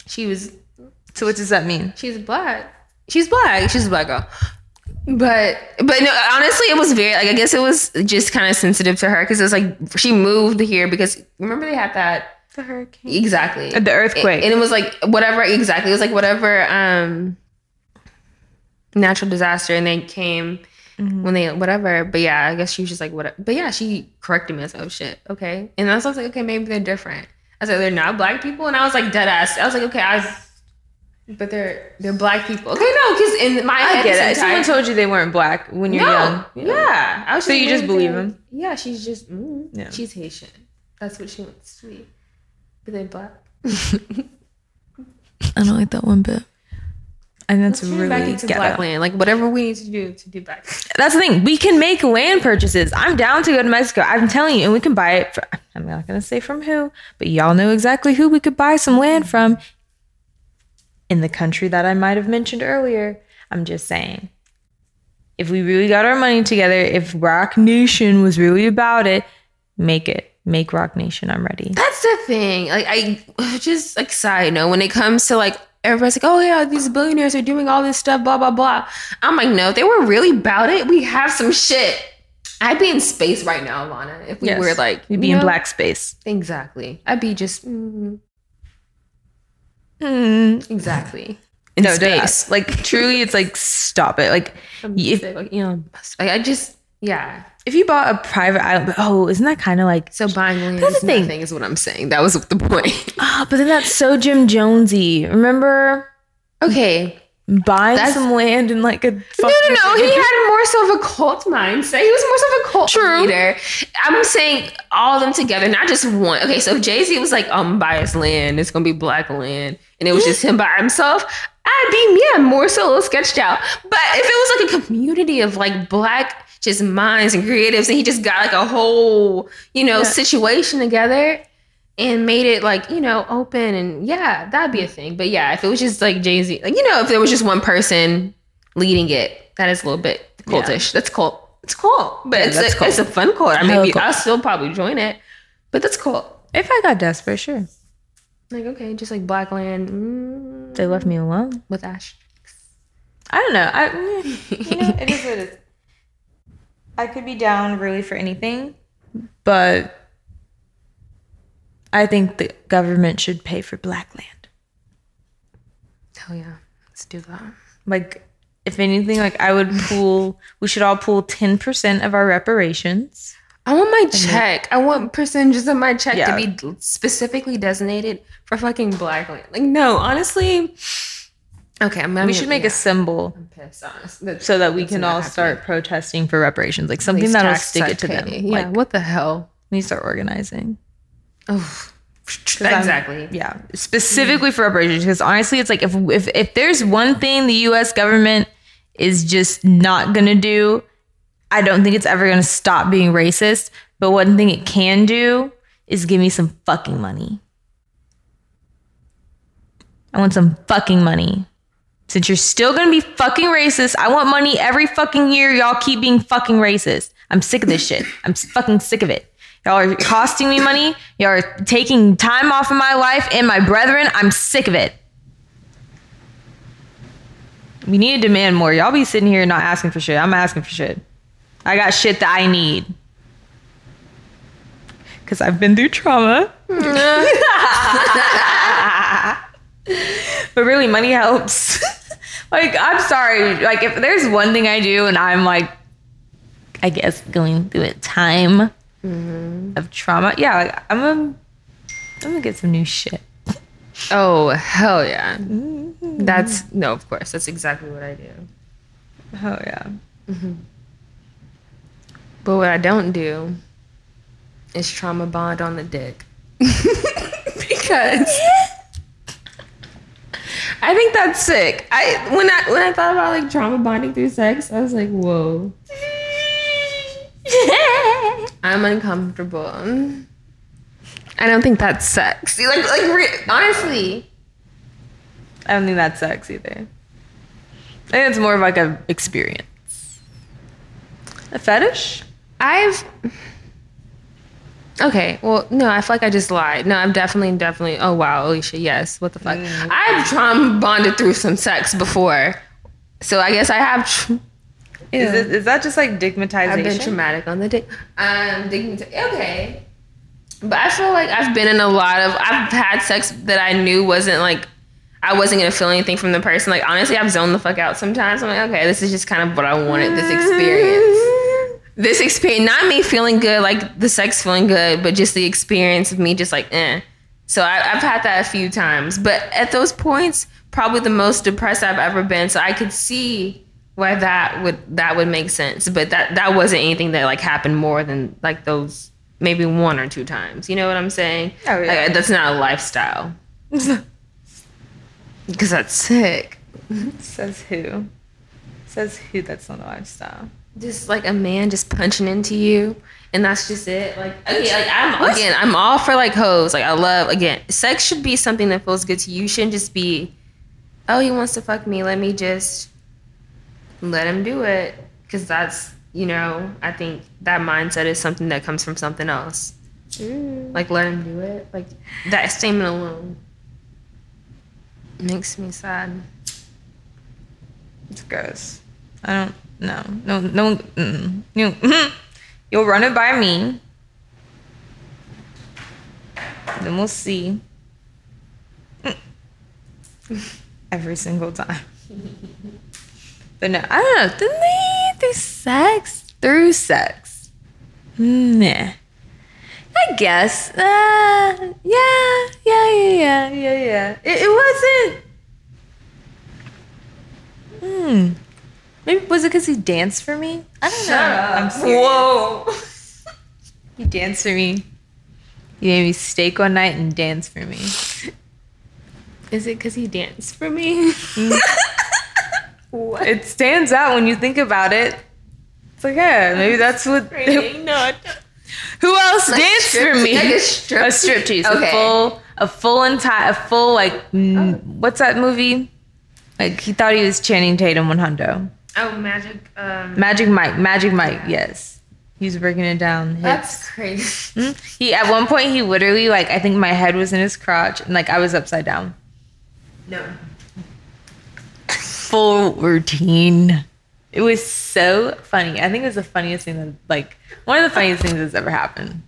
she was So what does that mean? she's black. She's black. She's a black girl. But but no, honestly, it was very like I guess it was just kind of sensitive to her because it was like she moved here because remember they had that The hurricane. exactly The earthquake. and it was like whatever exactly it was like whatever um natural disaster and they came Mm-hmm. when they whatever but yeah i guess she was just like whatever but yeah she corrected me i was like oh shit okay and I was like okay maybe they're different i was like they're not black people and i was like dead ass i was like okay i but they're they're black people okay no because in my I head get this it. Someone told you they weren't black when you're no, young. yeah. I was So you just believe they're- Yeah, she's just mm, Yeah. she's Haitian. That's what she wants to be. But they black. (laughs) I don't like that one bit. And that's Turn really back into black land. Like whatever we need to do to do back. That's the thing. We can make land purchases. I'm down to go to Mexico. I'm telling you, and we can buy it. For, I'm not gonna say from who, but y'all know exactly who we could buy some land from. In the country that I might have mentioned earlier. I'm just saying. If we really got our money together, if Roc Nation was really about it, make it. Make Roc Nation. I'm ready. That's the thing. Like I just like side note when it comes to like everybody's like, oh yeah, these billionaires are doing all this stuff, blah blah blah. I'm like, no, if they were really about it, we have some shit. I'd be in space right now, Lana. If we Yes. were like, We'd be in know? black space. Exactly. I'd be just mm, Mm. exactly in No, space. Like truly, it's like stop it. Like if like, you know, like, I just yeah. If you bought a private island, oh, isn't that kind of like So buying land That's is the thing. nothing, is what I'm saying. That was the point. (laughs) ah? but then that's so Jim Jonesy. Remember okay. buying That's- some land in like a No, no, no. He had more so of a cult mindset. He was more so of a cult True. leader. I'm saying all of them together, not just one. Okay, so Jay Z was like, "I'm biased land. It's gonna be black land," and it was just him by himself. I'd be yeah, more so a little sketched out. But if it was like a community of like black just minds and creatives, and he just got like a whole, you know, Yeah. situation together and made it like, you know, open and yeah, that'd be a thing. But yeah, if it was just like Jay Z, like, you know, if there was just one person leading it, that is a little bit cultish. That's cult. It's cool, but Yeah, it's a, cool. it's a fun cult. I mean, cool. I'll still probably join it, but that's cool. If I got desperate, sure. Like okay, just like Blackland mm, They left me alone. with Ash. I don't know. I, (laughs) you know, it is what it is. I could be down really for anything, but I think the government should pay for black land. Hell yeah, let's do that. Like, if anything, like I would pool. we should all pool ten percent of our reparations. I want my check. I want percentages of my check Yeah. to be specifically designated for fucking black land. Like no, honestly. Okay, I'm. We should make a symbol pissed, so that we can all happening. start protesting for reparations, like something that'll stick it to them. Yeah, Like, what the hell? we start organizing. Oh, 'Cause I'm- exactly. Yeah, specifically for reparations. Because honestly, it's like if if if there's one thing the U.S. government is just not gonna do, I don't think it's ever gonna stop being racist. But one thing it can do is give me some fucking money. I want some fucking money. Since you're still gonna be fucking racist, I want money every fucking year. Y'all keep being fucking racist. I'm sick of this shit. I'm fucking sick of it. Y'all are costing me money. Y'all are taking time off of my life and my brethren. I'm sick of it. We need to demand more. Y'all be sitting here not asking for shit. I'm asking for shit. I got shit that I need. Cause I've been through trauma. (laughs) (laughs) but really money helps (laughs) like i'm sorry like if there's one thing i do and i'm like i guess going through a time mm-hmm. of trauma yeah like i'm gonna i'm gonna get some new shit Oh hell yeah. Mm-hmm. That's no, of course. That's exactly what I do. oh yeah mm-hmm. But what I don't do is trauma bond on the dick. (laughs) because I think that's sick. I when I when I thought about like trauma bonding through sex, I was like, whoa. (laughs) I'm uncomfortable. I don't think that's sex. Like like re- honestly. i don't think that's sex either i think it's more of like a experience a fetish I've Okay, well, no, I feel like I just lied. No, I'm definitely, definitely. Oh wow, Alicia, yes. What the fuck? I've trauma bonded through some sex before, so I guess I have. Tr- is, it, is that just like digmatization I've been traumatic on the dick. Um, dignity. Okay, but I feel like I've been in a lot of. I've had sex that I knew wasn't like. I wasn't gonna feel anything from the person. Like honestly, I've zoned the fuck out sometimes. I'm like, okay, this is just kind of what I wanted. This experience this experience, not me feeling good, like the sex feeling good, but just the experience of me just like, eh. So I, I've had that a few times, but at those points, probably the most depressed I've ever been. So I could see why that would that would make sense, but that that wasn't anything that like happened more than like those maybe one or two times. You know what I'm saying? Oh, yeah. Like, that's not a lifestyle (laughs) because that's sick. says who says who that's not a lifestyle just like a man just punching into you and that's just it? Like okay like i'm again i'm all for like hoes. Like i love again sex should be something that feels good to you. You shouldn't just be oh he wants to fuck me. Let me just let him do it. Because that's you know i think that mindset is something that comes from something else. Mm. Like let him do it. Like that statement alone makes me sad. It's gross. I don't. No. No. No. Mm, you. mhm. You'll run it by me. Then we'll see. Mm. (laughs) Every single time. (laughs) But no, I don't know. Didn't they through sex? Through sex. Nah. I guess. Uh, yeah, yeah, yeah, yeah, yeah, yeah. It, it wasn't. Hmm. Maybe was it because he danced for me? I don't know. I'm serious. whoa (laughs) He danced for me. He made me steak one night and dance for me. Is it because he danced for me? (laughs) It stands out when you think about it. It's like, yeah, maybe that's what. no, (laughs) Who else danced for me? Like a strip, a strip tease, Okay. a full, a full entire, a full like, mm, what's that movie? Like he thought he was Channing Tatum one hundo. Oh, magic. Um, Magic Mike, Magic Mike, yes. he's breaking it down. hits. that's crazy. Mhm. He at one point he literally like I think my head was in his crotch and like I was upside down. No. Full routine. It was so funny. I think it was the funniest thing that like one of the funniest things that's ever happened.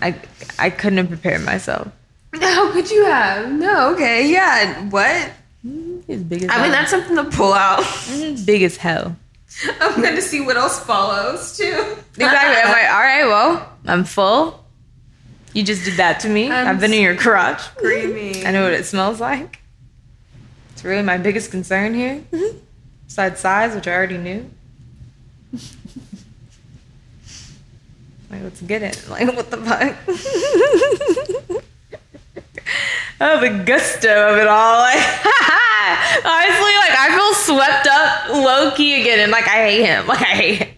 I I couldn't have prepared myself. (laughs) How could you have? No. Okay. Yeah. What? He's big as I mean, that's something to pull out. Mhm, big as hell. (laughs) I'm going to see what else follows too. Exactly. I'm like, (laughs) all right, well, I'm full. You just did that to me. i have been in your crotch. Screaming. (laughs) I know what it smells like. It's really my biggest concern here. Besides size, which I already knew. like, let's get it. Like, what the fuck? Oh, the gusto of it all. Like, (laughs) honestly, like, I feel swept up low key again. And, like, I hate him. (laughs) Like, I hate him.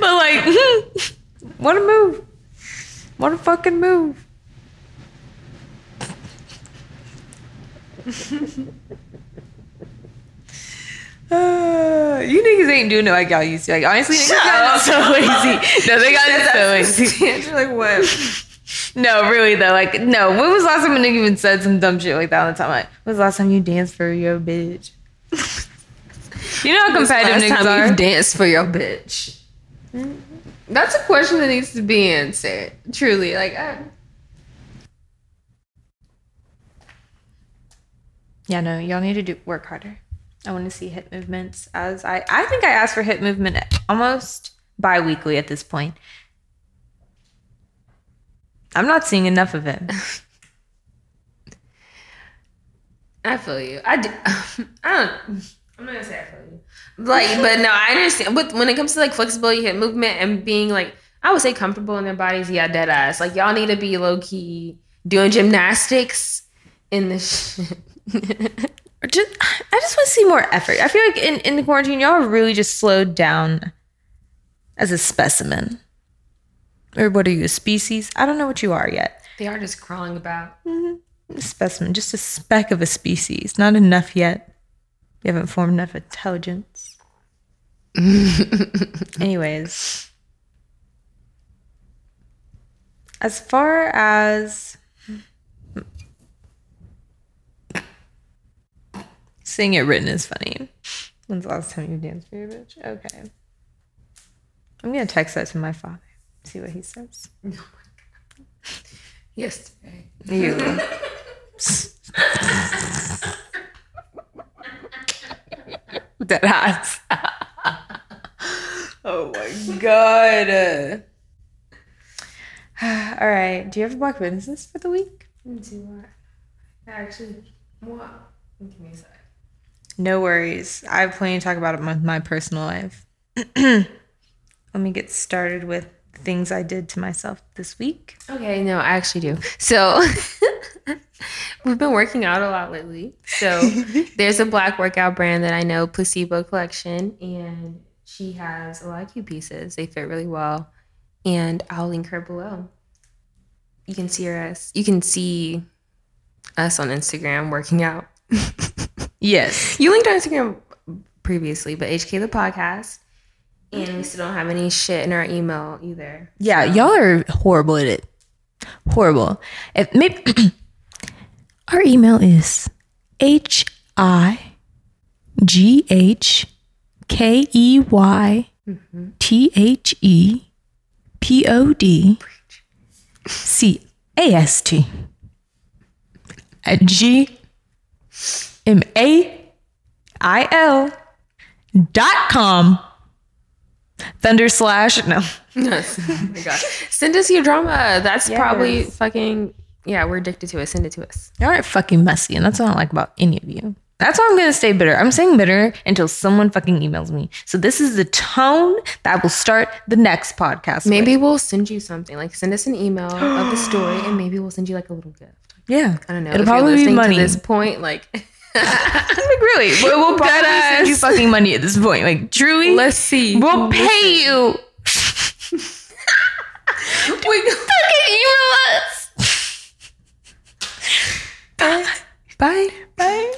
But, like, (laughs) what a move. What a fucking move. Uh, you niggas ain't doing it like y'all used to. Like honestly, niggas got so lazy. No, they got it so lazy. You're like, what? No, really though. Like, no. When was the last time a nigga even said some dumb shit like that on the time? Like, when was the last time you danced for your bitch? you know how competitive niggas time are. you've danced for your bitch. That's a question that needs to be answered. Truly, like, I, Yeah, no, y'all need to do work harder. I want to see hip movements as I I think I ask for hip movement almost bi-weekly at this point. I'm not seeing enough of it. (laughs) I feel you. I do. (laughs) I don't. I'm not gonna say I feel you. Like, (laughs) but no, I understand. But when it comes to like flexibility, hip movement, and being like, I would say comfortable in their bodies. Yeah, dead ass. Like y'all need to be low key doing gymnastics in this shit. Just, I just want to see more effort. I feel like in, in the quarantine, y'all really just slowed down as a specimen. Or what are you, a species? I don't know what you are yet. they are just crawling about. A specimen, just a speck of a species. Not enough yet. You haven't formed enough intelligence. (laughs) Anyways, as far as seeing it written is funny. When's the last time you danced for your bitch? Okay. I'm gonna text that to my father. See what he says. (laughs) Yesterday. You. (laughs) Dead ass. (laughs) oh my god. (sighs) All right. Do you have a black business for the week? Me see. Actually, what? Give me a sec. No worries. I have plenty to talk about in my, my personal life. (clears throat) Let me get started with things I did to myself this week. Okay, no, I actually do. So (laughs) we've been working out a lot lately. So (laughs) there's a black workout brand that I know, Placebo Collection, and she has a lot of cute pieces. They fit really well. And I'll link her below. You can see her as you can see us on Instagram working out. (laughs) Yes. You linked our Instagram previously, but HK the podcast. And we still don't have any shit in our email either. Yeah, y'all are horrible at it. Horrible. If maybe (clears throat) our email is H I G H K E Y T H E P O D C A S T at G M A I L dot com thunder slash no Yes. (laughs) Oh my god. Send us your drama. That's probably fucking yeah, we're addicted to it. Send it to us. Y'all are fucking messy, and that's what I like about any of you. That's why I'm gonna stay bitter. I'm staying bitter until someone fucking emails me. So this is the tone that will start the next podcast. with. Maybe we'll send you something. Like send us an email of the story and maybe we'll send you like a little gift. yeah. I don't know. It'll if probably you're be money. to this point, like (laughs) like really? We'll, we'll probably send you fucking money at this point. Like, truly, let's see. We'll Listen. pay you. (laughs) we fucking email us. Bye. Bye. Bye.